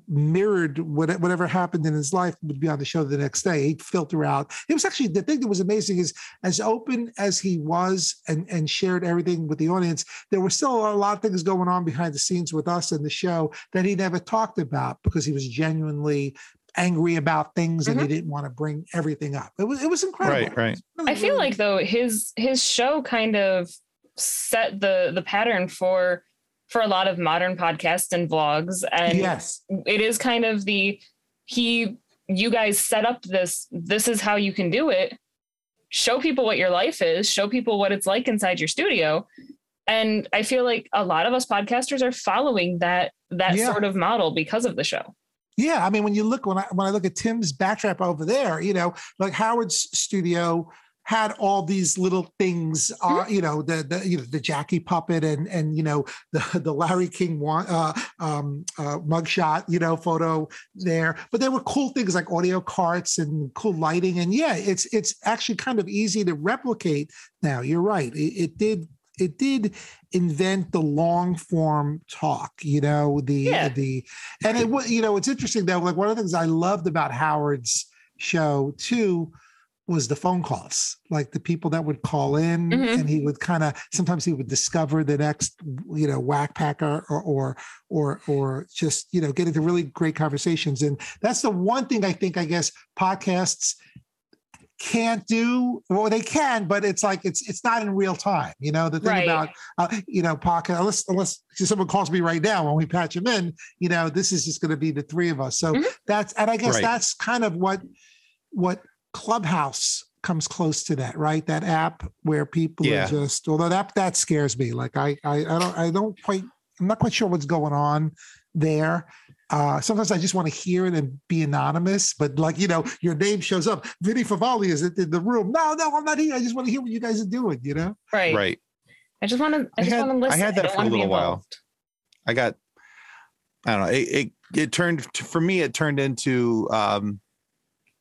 mirrored what, whatever happened in his life would be on the show the next day. He'd filter out. It was actually the thing that was amazing is as open as he was and, and shared everything with the audience, there were still a lot of things going on behind the scenes with us in the show that he never talked about because he was genuinely angry about things and he mm-hmm. didn't want to bring everything up. It was it was incredible. Right. Right. I feel like though his his show kind of set the the pattern for for a lot of modern podcasts and vlogs and yes. it is kind of the he you guys set up this this is how you can do it show people what your life is show people what it's like inside your studio and i feel like a lot of us podcasters are following that that Yeah. sort of model because of the show Yeah, I mean, when you look when I when I look at Tim's backdrop over there, you know, like Howard's studio had all these little things, uh, you know, the the you know the Jackie puppet and and you know the the Larry King one uh, um, uh, mugshot, you know, photo there. But there were cool things like audio carts and cool lighting, and yeah, it's it's actually kind of easy to replicate now. You're right. It, it did it did invent the long form talk you know the Yeah. the and it was you know it's interesting though like one of the things i loved about howard's show too was the phone calls, like the people that would call in, Mhm. and he would kind of sometimes he would discover the next, you know, Wack Packer or or or or just you know get into really great conversations, and that's the one thing I think I guess podcasts can't do well they can but it's like it's it's not in real time you know the thing Right. about uh, you know podcast unless unless someone calls me right now when we patch him in you know this is just going to be the three of us so Mhm. that's and i guess Right. that's kind of what what clubhouse comes close to that right that app where people Yeah. are just although that that scares me like i i, I don't i don't quite i'm not quite sure what's going on there uh, sometimes I just want to hear it and be anonymous, but like you know, your name shows up. Vinnie Favale is in the room. No, no, I'm not here. I just want to hear what you guys are doing. You know? Right. Right. I just want to. I I just had- want to listen. I had that don't for a little while. I got, I don't know. It, it, it turned for me, it turned into um,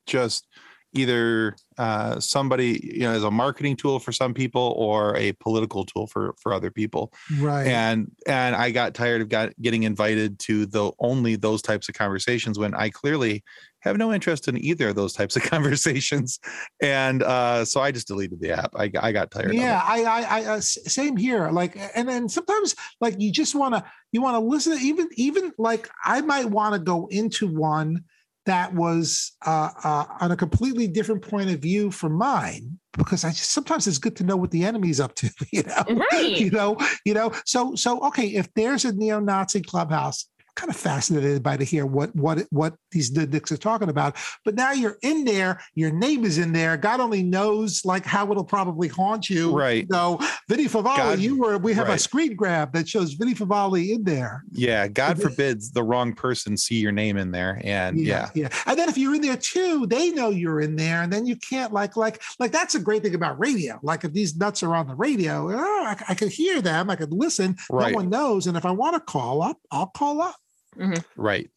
just either uh, somebody, you know, as a marketing tool for some people or a political tool for, for other people. Right. And, and I got tired of got, getting invited to the only those types of conversations when I clearly have no interest in either of those types of conversations. And uh, so I just deleted the app. I, I got tired yeah, of I, I, I, uh, same here. Like, and then sometimes, like, you just want to, you want to listen. Even, even like, I might want to go into one that was uh, uh, on a completely different point of view from mine, because I just sometimes it's good to know what the enemy's up to. You know, Right. you know, you know. So, so okay, if there's a neo-Nazi clubhouse, kind of fascinated by to hear what what what these dicks are talking about. But now you're in there, your name is in there. God only knows like how it'll probably haunt you. Right. So Vinnie Favale, God- you were we have a screen grab that shows Vinnie Favale in there. Yeah, God forbids the wrong person see your name in there. And yeah, yeah. And then if you're in there too, they know you're in there, and then you can't like like like that's a great thing about radio. Like if these nuts are on the radio, oh, I, I could hear them, I could listen. Right. No one knows, and if I want to call up, I'll call up. Right.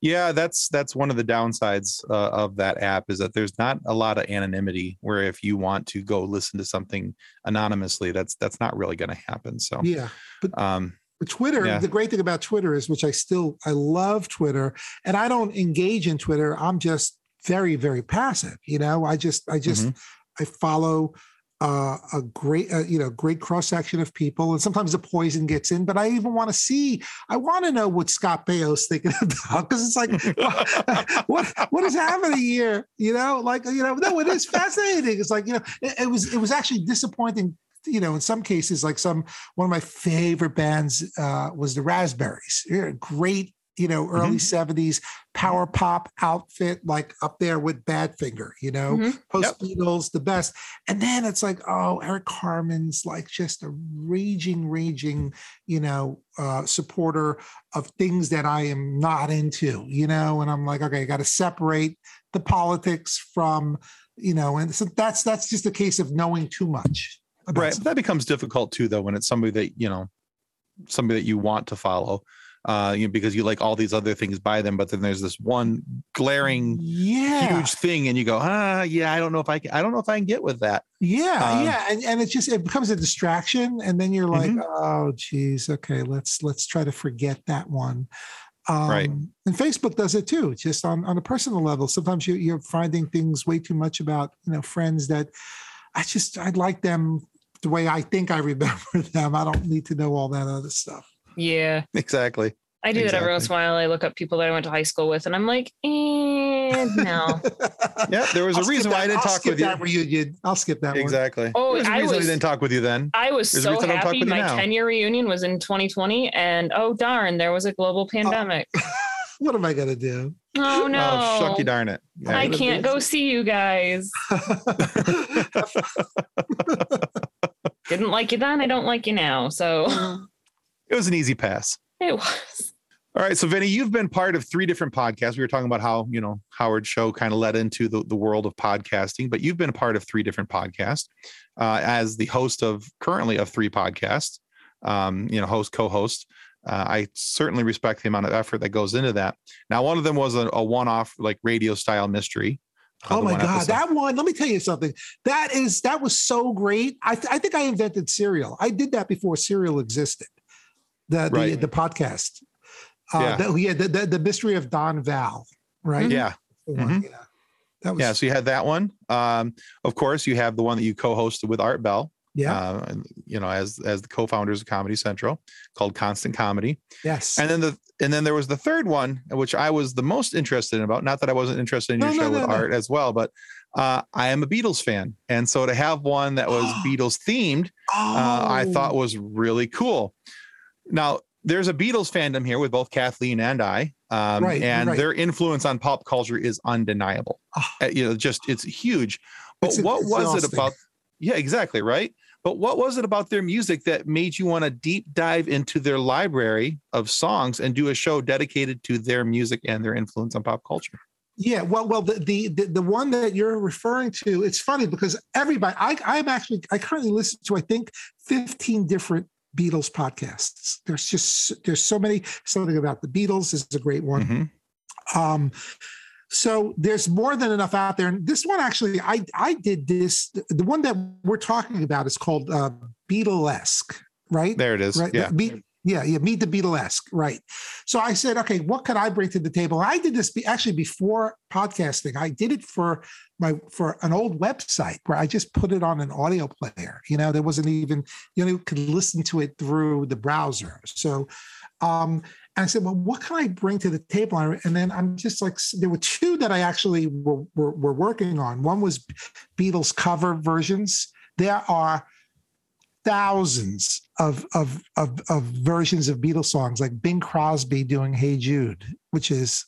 Yeah, that's that's one of the downsides uh, of that app is that there's not a lot of anonymity. Where if you want to go listen to something anonymously, that's that's not really going to happen. So, Yeah. but um, But Twitter, Yeah. the great thing about Twitter is, which I still I love Twitter, and I don't engage in Twitter. I'm just very very passive. You know, I just I just Mhm. I follow uh, a great uh, you know great cross section of people, and sometimes the poison gets in. But I even want to see. I want to know what Scott Baio's thinking about because it's like what what is happening here? You know, like you know, no, it is fascinating. It's like you know, it, it was it was actually disappointing. You know, in some cases, like some one of my favorite bands uh, was the Raspberries. Yeah, great, you know, early '70s power pop outfit, like up there with Badfinger. You know, Mhm. post Beatles, the best. And then it's like, oh, Eric Carmen's like just a raging, raging, you know, uh, supporter of things that I am not into, you know. And I'm like, okay, I got to separate the politics from, you know, and so that's that's just a case of knowing too much. right. Something. that becomes difficult too, though, when it's somebody that you know, somebody that you want to follow, uh, you know, because you like all these other things by them, but then there's this one glaring Yeah. huge thing, and you go, ah, yeah, I don't know if I can, I don't know if I can get with that. Yeah, Um, yeah, and, and it just it becomes a distraction, and then you're like, Mhm. oh, geez, okay, let's let's try to forget that one. Um, Right. And Facebook does it too, just on on a personal level. Sometimes you, you're finding things way too much about you know friends that I just I'd like them the way I think I remember them. I don't need to know all that other stuff. Yeah. Exactly. I do that every once in a while. I look up people that I went to high school with, and I'm like, eh, no. Yeah, there was I'll a reason why I didn't I'll talk with you. that reunion. I'll skip that one. Exactly. Oh, There's a I reason was- I didn't talk with you then. I was There's so reason I don't talk happy. My now. 10 year reunion was in 2020, and oh darn, there was a global pandemic. What am I gonna do? Oh no. Oh, shucky darn it. Yeah. I can't go see you guys. Didn't like you then. I don't like you now. So It was an easy pass. it was. All right. So, Vinny, you've been part of three different podcasts. We were talking about how, you know, Howard show kind of led into the, the world of podcasting, but you've been a part of three different podcasts uh, as the host of currently of three podcasts, um, you know, host, co host. Uh, I certainly respect the amount of effort that goes into that. Now, one of them was a, a one off, like radio style mystery. uh, Oh my god, episode. that one! Let me tell you something. That is that was so great. I, th- I think I invented Serial. I did that before Serial existed. The the, Right. the podcast. Uh, Yeah. the, yeah, the, the the mystery of Don Val, right? Yeah. The one, Mhm. yeah. That was Yeah, so you had that one. Um, of course, you have the one that you co-hosted with Art Bell. yeah. Uh, and, you know, as as the co-founders of Comedy Central, called Constant Comedy. yes. And then the and then there was the third one, which I was the most interested in about. Not that I wasn't interested in your No, show no, with no. Art as well, but uh, I am a Beatles fan, and so to have one that was Beatles themed, uh, I Oh. thought was really cool. Now, there's a Beatles fandom here with both Kathleen and I, um, Right, and right. their influence on pop culture is undeniable. Uh, you know, just it's huge. But It's what was it about? Yeah, exactly right. But what was it about their music that made you want to deep dive into their library of songs and do a show dedicated to their music and their influence on pop culture? Yeah, well, well, the, the the the one that you're referring to, it's funny because everybody, I I'm actually I currently listen to I think 15 different Beatles podcasts. There's just there's so many. Something about the Beatles is a great one. Mhm. Um, so there's more than enough out there. And this one actually, I I did this. The one that we're talking about is called uh, Beatlesque, right? There it is. right? Yeah. Meet, yeah, yeah, meet the Beatlesque, right? So I said, okay, what could I bring to the table? I did this be, actually before podcasting. I did it for my for an old website where I just put it on an audio player. You know, there wasn't even you know you could listen to it through the browser. So, um, and I said, well, what can I bring to the table? And then I'm just like, there were two that I actually were were, were working on. One was Beatles cover versions. There are thousands of, of of of versions of Beatles songs, like Bing Crosby doing "Hey Jude," which is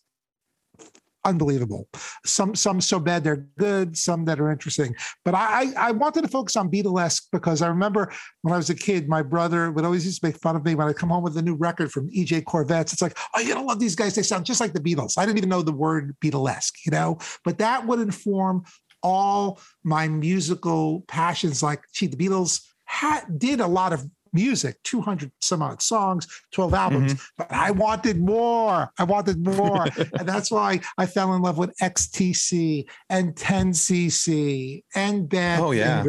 unbelievable. Some some so bad they're good, some that are interesting. But I I wanted to focus on Beatlesque because I remember when I was a kid, my brother would always used to make fun of me when I come home with a new record from EJ Korvettes. It's like, oh, you don't love these guys; they sound just like the Beatles. I didn't even know the word Beatlesque, you know. But that would inform all my musical passions. Like, gee, the Beatles had, did a lot of music 200 some odd songs 12 albums mm-hmm. but i wanted more. I wanted more. And that's why i fell in love with xtc and 10cc and band Oh, yeah.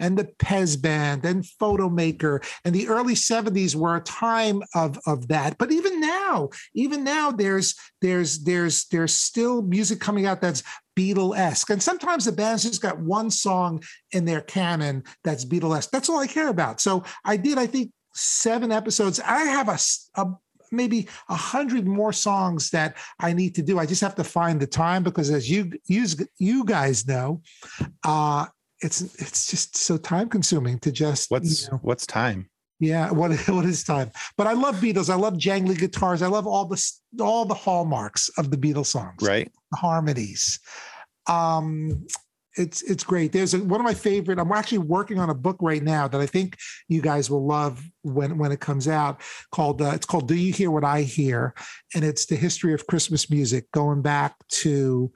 And the Pezband and Fotomaker and the early 70s were a time of of that. But even now even now there's there's there's there's still music coming out that's Beatle-esque. And sometimes the band's just got one song in their canon that's Beatle-esque. That's all I care about. So I did, I think, seven episodes. I have a maybe a hundred more songs that I need to do. I just have to find the time because, as you you, you guys know, uh, it's it's just so time consuming to just What's you know, what's time? Yeah, what what is time? But I love Beatles. I love jangly guitars. I love all the all the hallmarks of the Beatles songs Right. the harmonies. Um, it's it's great. There's a, one of my favorite. I'm actually working on a book right now that I think you guys will love when when it comes out. Called uh, it's called "Do You Hear What I Hear?" and it's the history of Christmas music going back to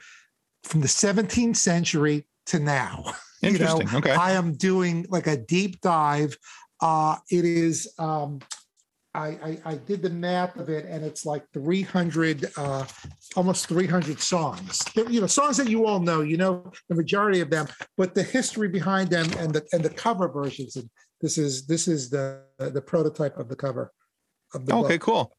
from the 17th century to now. You know, Interesting. okay. I am doing like a deep dive. Uh, it is. Um, I, I I did the math of it, and it's like 300, uh, almost 300 songs. You know, songs that you all know. You know the majority of them, but the history behind them and the and the cover versions. And this is this is the the prototype of the cover of the book. Okay, cool.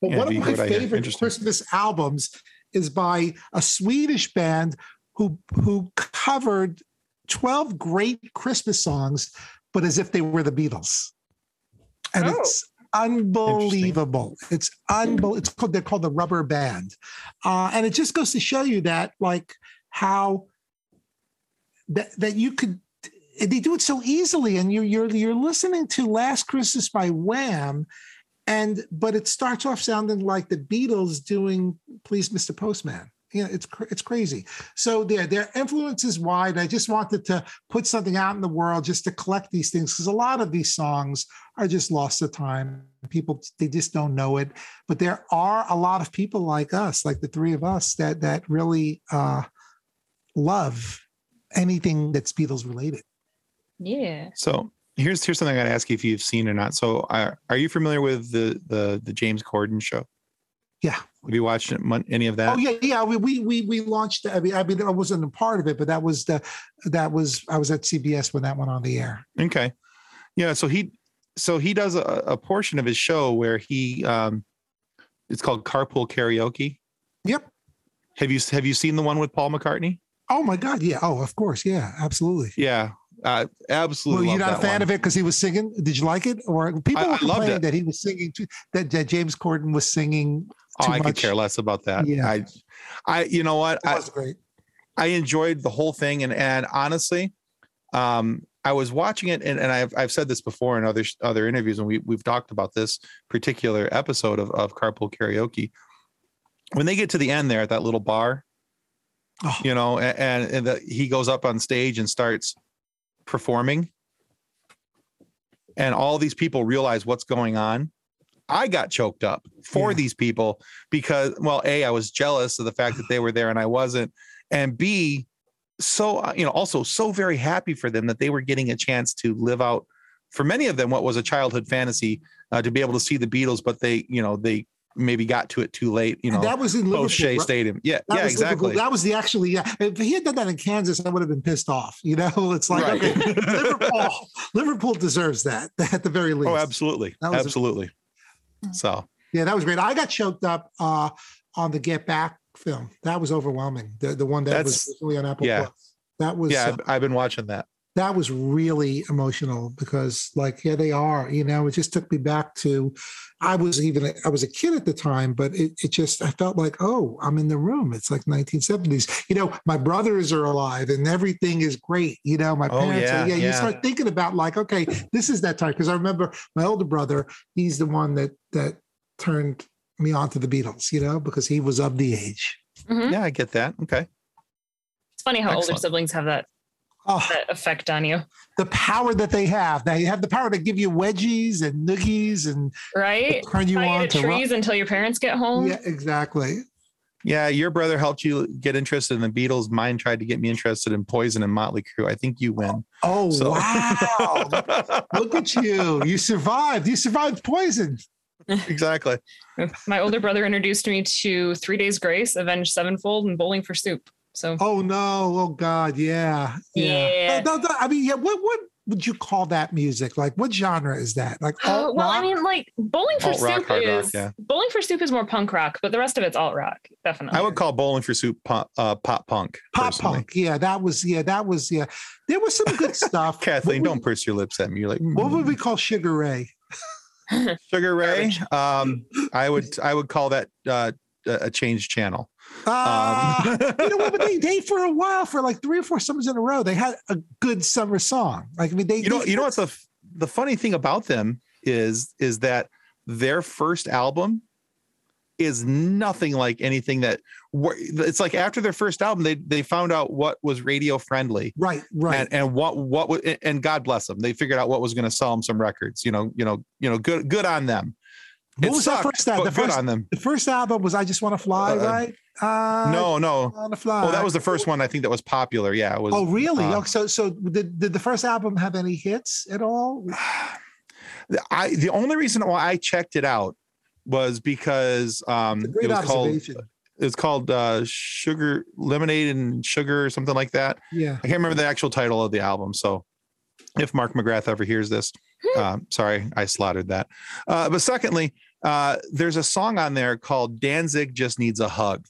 But Yeah, one of my Hear What I Hear? favorite Christmas albums is by a Swedish band who who covered 12 great Christmas songs, but as if they were the Beatles. And Oh. it's unbelievable. It's unbelievable. It's called they're called the Rubber Band. Uh, and it just goes to show you that like how that that you could they do it so easily and you're you're you're listening to Last Christmas by Wham and but it starts off sounding like the Beatles doing "Please, Mr. Postman." You know, it's it's crazy. So their their influence is wide. I just wanted to put something out in the world just to collect these things because a lot of these songs are just lost to time. People they just don't know it. But there are a lot of people like us, like the three of us, that that really uh, love anything that's Beatles related. Yeah. So here's here's something I got to ask you if you've seen or not. So are are you familiar with the the the James Corden show? Yeah. Have you watched any of that? Oh yeah, yeah. We we we, we launched. I mean, I mean, I wasn't a part of it, but that was the that was I was at CBS when that went on the air. Okay. Yeah. So he so he does a, a portion of his show where he um it's called carpool karaoke. Yep. Have you have you seen the one with Paul McCartney? Oh my God! Yeah. Oh, of course. Yeah. Absolutely. Yeah, uh, absolutely. Well, you're not a fan one. of it because he was singing. Did you like it, or people I- were complaining it. that he was singing too, that, that James Corden was singing? Oh, I could care less about that. Yeah. I, I, you know what? It I, great. I enjoyed the whole thing, and and honestly, um, I was watching it, and, and I've I've said this before in other other interviews, and we we've talked about this particular episode of of Carpool Karaoke. When they get to the end there at that little bar, Oh. you know, and and the, he goes up on stage and starts performing, and all these people realize what's going on. I got choked up for Yeah. these people because, well, a I was jealous of the fact that they were there and I wasn't, and b so uh, you know also so very happy for them that they were getting a chance to live out for many of them what was a childhood fantasy uh, to be able to see the Beatles, but they you know they maybe got to it too late. You know, And that was in Liverpool. Shea right? Stadium. Yeah, That yeah, was Liverpool. exactly. That was the actually. Yeah, if he had done that in Kansas, I would have been pissed off. You know, it's like Right. okay, Liverpool. Liverpool deserves that at the very least. Oh, absolutely, was a- absolutely. So Yeah, that was great. I got choked up uh, on the Get Back film. That was overwhelming. The the one that That's- was originally on Apple yeah. Plus. That was yeah, uh, I've, I've been watching that. That was really emotional because like here they are you know it just took me back to i was even i was a kid at the time but it, it just i felt like oh i'm in the room it's like 1970s you know my brothers are alive and everything is great you know my parents Oh, parents yeah, are, yeah, you start thinking about like okay this is that time because i remember my older brother he's the one that that turned me on to the beatles you know because he was of the age Mhm. Yeah, I get that. Okay. It's funny how older siblings have that, oh that effect on you, the power that they have now you have the power to give you wedgies and noogies and right? turn you Tie on to to rock- trees until your parents get home. Yeah, exactly. Yeah, your brother helped you get interested in the Beatles. Mine tried to get me interested in Poison and Motley Crue. I think you win. Oh So- wow! Look at you. You survived. You survived poison. exactly. My older brother introduced me to Three Days Grace, Avenged Sevenfold, and Bowling for Soup. So Oh no! Oh God! Yeah. Yeah. No, no, no, I mean, yeah. What what would you call that music? Like, what genre is that? Like, Uh, alt well, I mean, like Bowling for Alt-rock, Soup rock, is yeah. Bowling for Soup is more punk rock, but the rest of it's alt rock, definitely. I would call Bowling for Soup pop, uh, pop punk. pop personally. punk. Yeah, that was. Yeah, that was. Yeah, there was some good stuff. Kathleen, What don't would- purse your lips at me. You're like, What would "Mm." we call Sugar Ray? Sugar Ray. Um, I would I would call that uh, a a change channel. Uh, Um, you know what? But they, they for a while, for like three or four summers in a row, they had a good summer song. Like I mean, they you know they- you know what's the the funny thing about them is is that their first album is nothing like anything that it's like after their first album they they found out what was radio friendly right, right. and and what what was and God bless them they figured out what was going to sell them some records you know you know you know good good on them what It was sucked, that first album? The first, on them the first album was "I Just Want to Fly," Uh, right? Uh, no no want to fly. well that was the first one I think that was popular yeah it was Oh, really? uh, oh, so so did, did the first album have any hits at all? I the only reason why I checked it out was because um it was called it's called uh sugar lemonade and sugar or something like that yeah. i can't remember the actual title of the album so if mark mcgrath ever hears this uh, sorry i slaughtered that. Uh, but secondly uh, there's a song on there called danzig just needs a hug.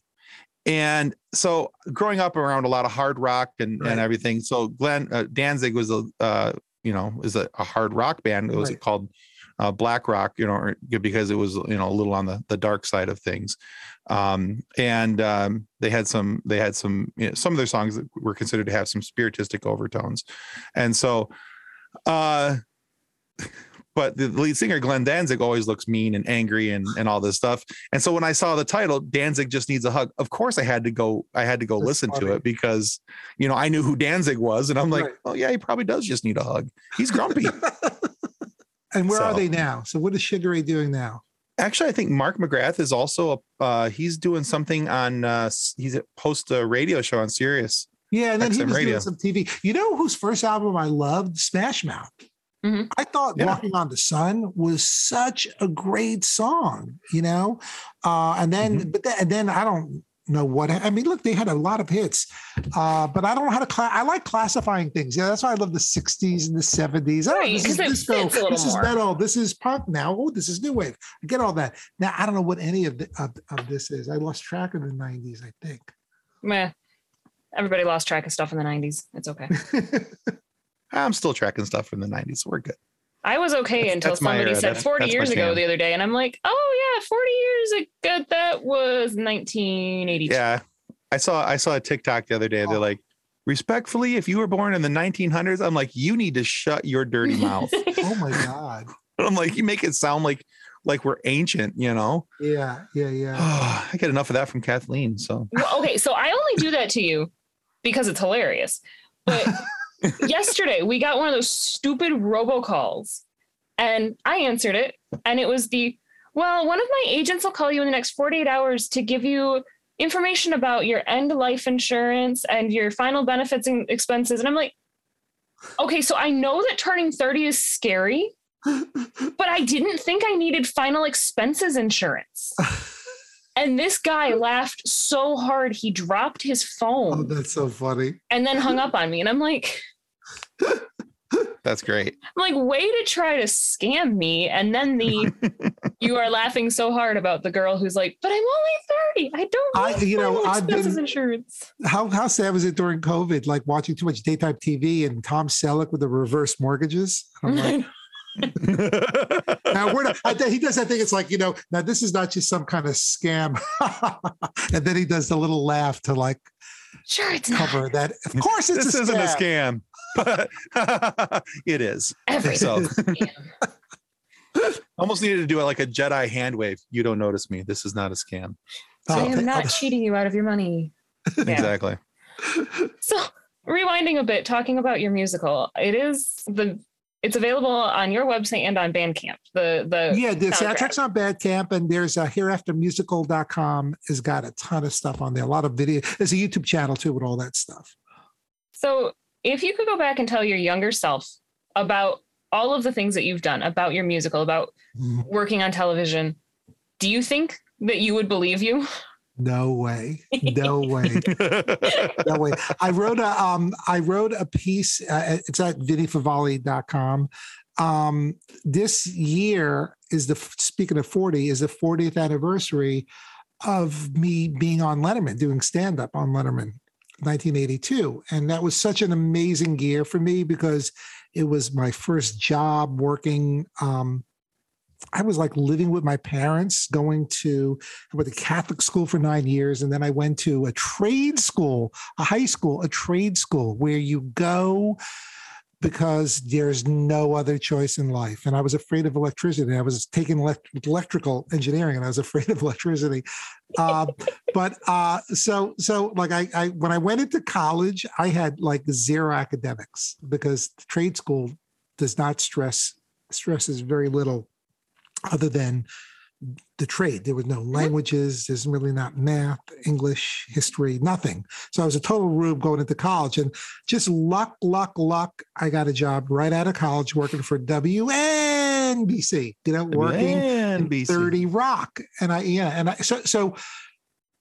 And so growing up around a lot of hard rock and, Right. and everything so glenn uh, danzig was a uh, you know is a, a hard rock band. It was Right. called uh, black rock you know because it was you know a little on the, the dark side of things. Um, and um, they had some they had some you know, some of their songs that were considered to have some spiritistic overtones. And so uh but the lead singer glenn danzig always looks mean and angry and and all this stuff and so when i saw the title danzig just needs a hug of course i had to go i had to go That's listen funny. to it because you know i knew who danzig was and i'm like Right. oh yeah he probably does just need a hug he's grumpy And where are they now? So what is Sugar Ray doing now? actually i think mark mcgrath is also a uh he's doing something on uh he's a host a radio show on sirius Yeah, and then he was Radio. doing some TV. You know whose first album I loved? Smash Mouth. Mhm. I thought Yeah. "Walking on the Sun" was such a great song. You know, uh, and then Mm-hmm. but then, and then I don't know what I mean. Look, they had a lot of hits, uh, but I don't know how to. Cla- I like classifying things. Yeah, that's why I love the '60s and the '70s. Oh, Right, this 'cause is it disco. fits a little This is more. metal. This is punk now. Oh, this is new wave. I get all that. Now I don't know what any of the, of, of this is. I lost track of the '90s. I think. Meh. Everybody lost track of stuff in the 90s. It's okay. I'm still tracking stuff from the 90s. So we're good. I was okay That's- until that's somebody era. said That's- 40 that's my years ago the other day. And I'm like, oh, yeah, 40 years ago. That was 1982. Yeah. I saw I saw a TikTok the other day. They're Oh. like, respectfully, if you were born in the 1900s, I'm like, you need to shut your dirty mouth. oh my God. I'm like, you make it sound like like we're ancient, you know. Yeah, yeah, yeah. I get enough of that from Kathleen. So Well, okay, so I only do that to you because it's hilarious. But yesterday we got one of those stupid robocalls and I answered it and it was the well, one of my agents will call you in the next 48 hours to give you information about your end life insurance and your final benefits and expenses and I'm like okay, so I know that turning 30 is scary, but I didn't think I needed final expenses insurance. And this guy laughed so hard he dropped his phone. oh, that's so funny. and then hung up on me. And I'm like, that's great. I'm like, way to try to scam me. And then the you are laughing so hard about the girl who's like, but I'm only 30. I don't I- you know, I've expenses been- insurance. How how sad was it during COVID? Like watching too much daytime TV and Tom Selleck with the reverse mortgages. I'm like, now we're not. I, he does that thing. It's like you know. Now this is not just some kind of scam. and then he does the little laugh to like sure, it's not cover that. Of course, it's this a isn't a scam. Scam. But it is. everything. So scam. almost needed to do it like a Jedi hand wave. You don't notice me. This is not a scam. I Oh, am not cheating you out of your money. Yeah. Exactly. So rewinding a bit, talking about your musical, it is the it's available on your website and on Bandcamp. The the Yeah, the soundtrack. soundtrack's on Bandcamp, and there's uh, a hereaftermusical.com has got a ton of stuff on there. A lot of video. There's a YouTube channel too with all that stuff. So, if you could go back and tell your younger self about all of the things that you've done, about your musical, about Mm, working on television, do you think that you would believe you? No way. No way. no way. I wrote a um I wrote a piece. Uh, it's at vinniefavale.com. Um, this year is the speaking of 40 is the 40th anniversary of me being on Letterman, doing stand up on Letterman. 1982 and that was such an amazing year for me because it was my first job working um I was like living with my parents, going to I went to Catholic school for nine years, and then I went to a trade school, a high school, a trade school where you go because there's no other choice in life. And I was afraid of electricity. I was taking elect- electrical engineering, and I was afraid of electricity. Uh, but uh, so so like I, I when I went into college, I had like zero academics because trade school does not stress stresses very little other than the trade. There was no mm-hmm. languages. There's really not math, English, history, nothing. So I was a total rube going into college, and just luck, luck, luck. I got a job right out of college working for WNBC. You know, working in NBC. 30 Rock. And I, yeah, and I, so, so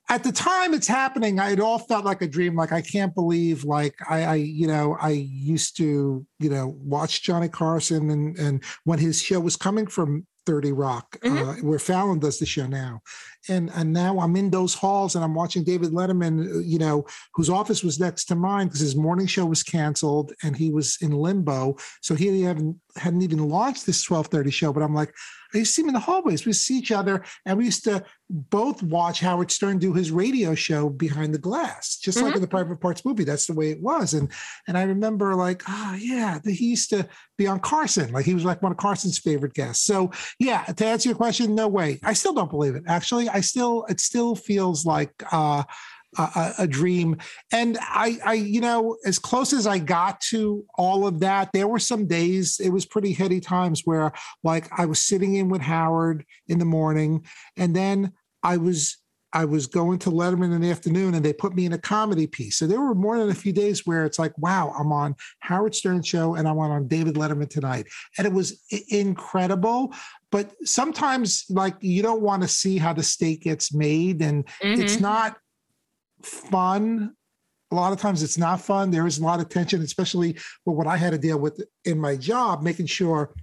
at the time it's happening, I, it all felt like a dream. Like, I can't believe, like, I, I, you know, I used to, you know, watch Johnny Carson and, and when his show was coming from 30 Rock, uh, where Fallon does the show now. And, and now I'm in those halls and I'm watching David Letterman, uh, you know, whose office was next to mine because his morning show was canceled and he was in limbo. So he hadn't, hadn't even launched this 1230 show. But I'm like, I used to see him in the hallways. We see each other, and we used to both watch Howard Stern do his radio show behind the glass, just like in the Private Parts movie. That's the way it was. And and I remember like, oh yeah, he used to be on Carson. Like he was like one of Carson's favorite guests. So yeah, to answer your question, no way. I still don't believe it. Actually, I still it still feels like uh a, a- dream. And I, I, you know, as close as I got to all of that, there were some days, it was pretty heady times where like I was sitting in with Howard in the morning and then I was I was going to Letterman in the afternoon and they put me in a comedy piece. So there were more than a few days where it's like, wow, I'm on Howard Stern show and I'm on David Letterman tonight. And it was incredible. But sometimes like you don't want to see how the steak gets made and it's Mhm. not fun. A lot of times it's not fun. There is a lot of tension, especially with what I had to deal with in my job, making sure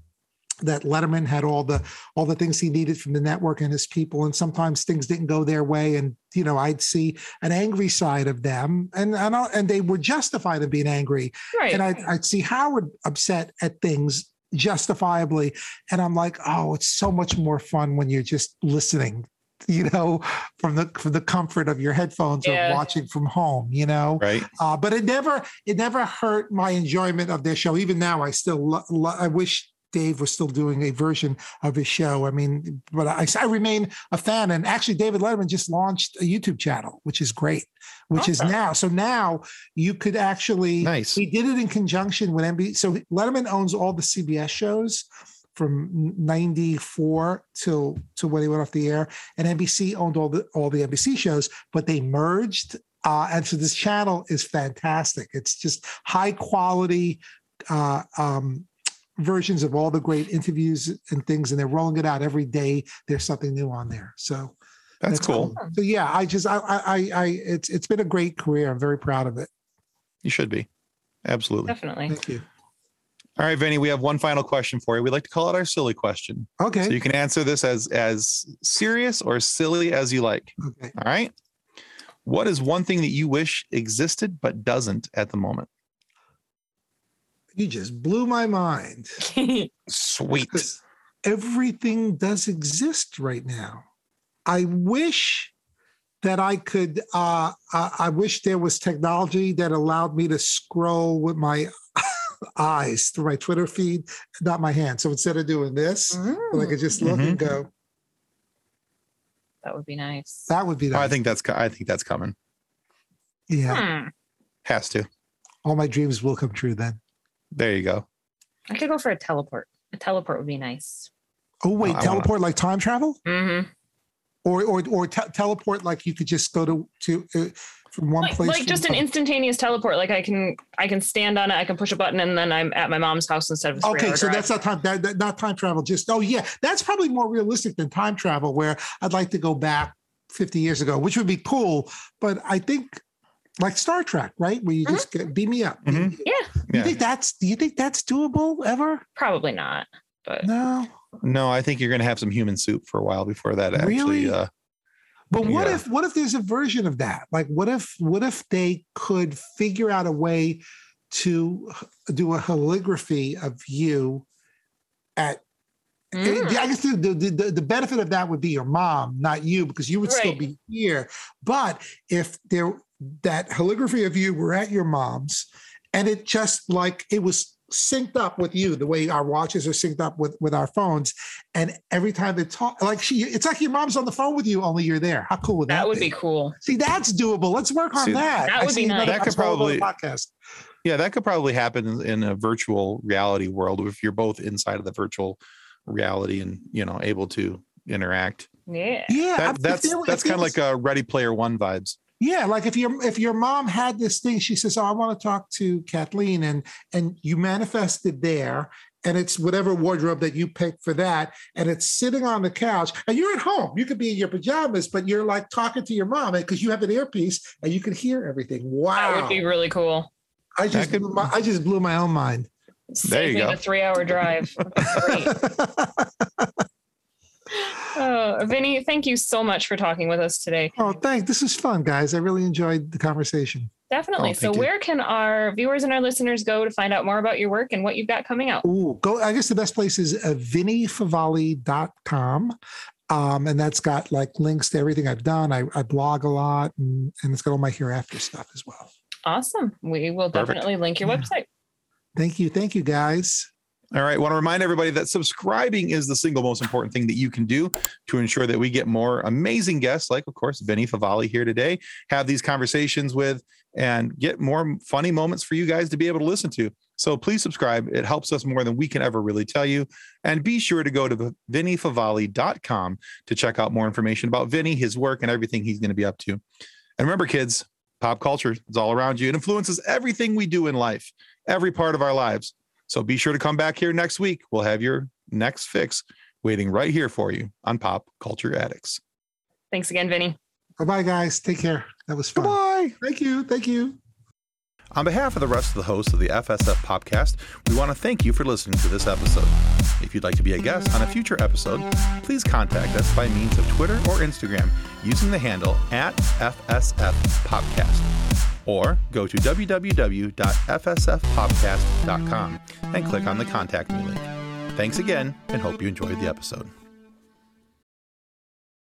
that Letterman had all the all the things he needed from the network and his people, and sometimes things didn't go their way, and you know I'd see an angry side of them, and and I, and they were justified in being angry, Right. and I'd, I'd see Howard upset at things justifiably, and I'm like, oh, it's so much more fun when you're just listening, you know, from the from the comfort of your headphones Yeah. or watching from home, you know. Right. Uh, but it never it never hurt my enjoyment of their show. Even now, I still lo- lo- I wish Dave was still doing a version of his show. I mean, but I, I remain a fan. And actually, David Letterman just launched a YouTube channel, which is great. Which is now so now you could actually Nice. he did it in conjunction with NBC. So Letterman owns all the CBS shows from 94 till to when he went off the air and NBC owned all the all the NBC shows but they merged uh, and so this channel is fantastic it's just high quality uh, um, versions of all the great interviews and things and they're rolling it out every day there's something new on there so That's cool. so yeah I just I I I I- it's it's been a great career I'm very proud of it You should be. Absolutely. Definitely. thank you All right, Vinny, we have one final question for you. We like to call it our silly question. okay So you can answer this as as serious or silly as you like. okay All right. What is one thing that you wish existed but doesn't at the moment? You just blew my mind. Sweet. Everything does exist right now. I wish that I could. Uh, I, I wish there was technology that allowed me to scroll with my eyes through my Twitter feed, not my hand. So instead of doing this, I Mm, could just look and go. that would be nice. That would be Oh, I think that's I think that's coming. Yeah, Hmm. Has to. all my dreams will come true then. There you go. I could go for a teleport. A teleport would be nice. Oh wait, I wanna- teleport like time travel, hmm or or or te- teleport like you could just go to to uh, from one Like, place. like just an another. instantaneous teleport. Like I can I can stand on it. I can push a button, and then I'm at my mom's house instead of a Okay, so drive. that's not time. That, that- not time travel. Just oh yeah, that's probably more realistic than time travel. Where I'd like to go back 50 years ago, which would be cool. But I think like Star Trek, right? Where you Mhm. just get, beam me up. beam Mhm. me up. yeah, You Yeah. think that's? Do you think that's doable ever? probably not. But No. No, I think you're going to have some human soup for a while before that actually. Really? Uh, But what Yeah. if what if there's a version of that? Like what if what if they could figure out a way to do a holography of you at Mm. I guess the, the, the, the benefit of that would be your mom, not you, because you would still be here. But if there that holography of you were at your mom's and it just like it was synced up with you the way our watches are synced up with with our phones and every time they talk like she it's like your mom's on the phone with you only you're there how cool would that, be? that would be cool. see that's doable let's work on See, that that I would be nice. That could that's a whole other probably- podcast yeah, that could probably happen in, in a virtual reality world if you're both inside of the virtual reality and you know able to interact. Yeah. yeah That, that's there- that's kind of like a uh, Ready Player One vibes. Yeah, like if your if your mom had this thing, she says, "Oh, I want to talk to Kathleen," and and you manifested there, and it's whatever wardrobe that you picked for that, and it's sitting on the couch, and you're at home. You could be in your pajamas, but you're like talking to your mom eh, because you have an earpiece and you can hear everything. Wow, that would be really cool. I just could- blew my, I just blew my own mind. Save you me go. the three-hour drive. Great. Oh, Vinny, thank you so much for talking with us today. oh, thanks. This is fun, guys. I really enjoyed the conversation. Definitely. Oh, so, thank you. where can our viewers and our listeners go to find out more about your work and what you've got coming out? Ooh, go. I guess the best place is uh, vinniefavale.com. Um, and that's got like links to everything I've done. I, I blog a lot and, and it's got all my hereafter stuff as well. Awesome. We will Perfect. definitely link your Yeah. website. Thank you. Thank you, guys. All right. Want to remind everybody that subscribing is the single most important thing that you can do to ensure that we get more amazing guests, like, of course, Vinnie Favale here today, have these conversations with, and get more funny moments for you guys to be able to listen to. So please subscribe. It helps us more than we can ever really tell you. And be sure to go to vinniefavale.com to check out more information about Vinny, his work, and everything he's going to be up to. And remember, kids, pop culture is all around you. It influences everything we do in life, every part of our lives. So be sure to come back here next week. We'll have your next fix waiting right here for you on Pop Culture Addicts. Thanks again, Vinny. Bye bye, guys. Take care. That was fun. Goodbye. Thank you. Thank you. On behalf of the rest of the hosts of the FSF Podcast, we want to thank you for listening to this episode. If you'd like to be a guest on a future episode, please contact us by means of Twitter or Instagram using the handle at FSF Podcast. Or go to www.fsfpodcast.com and click on the Contact Me link. Thanks again and hope you enjoyed the episode.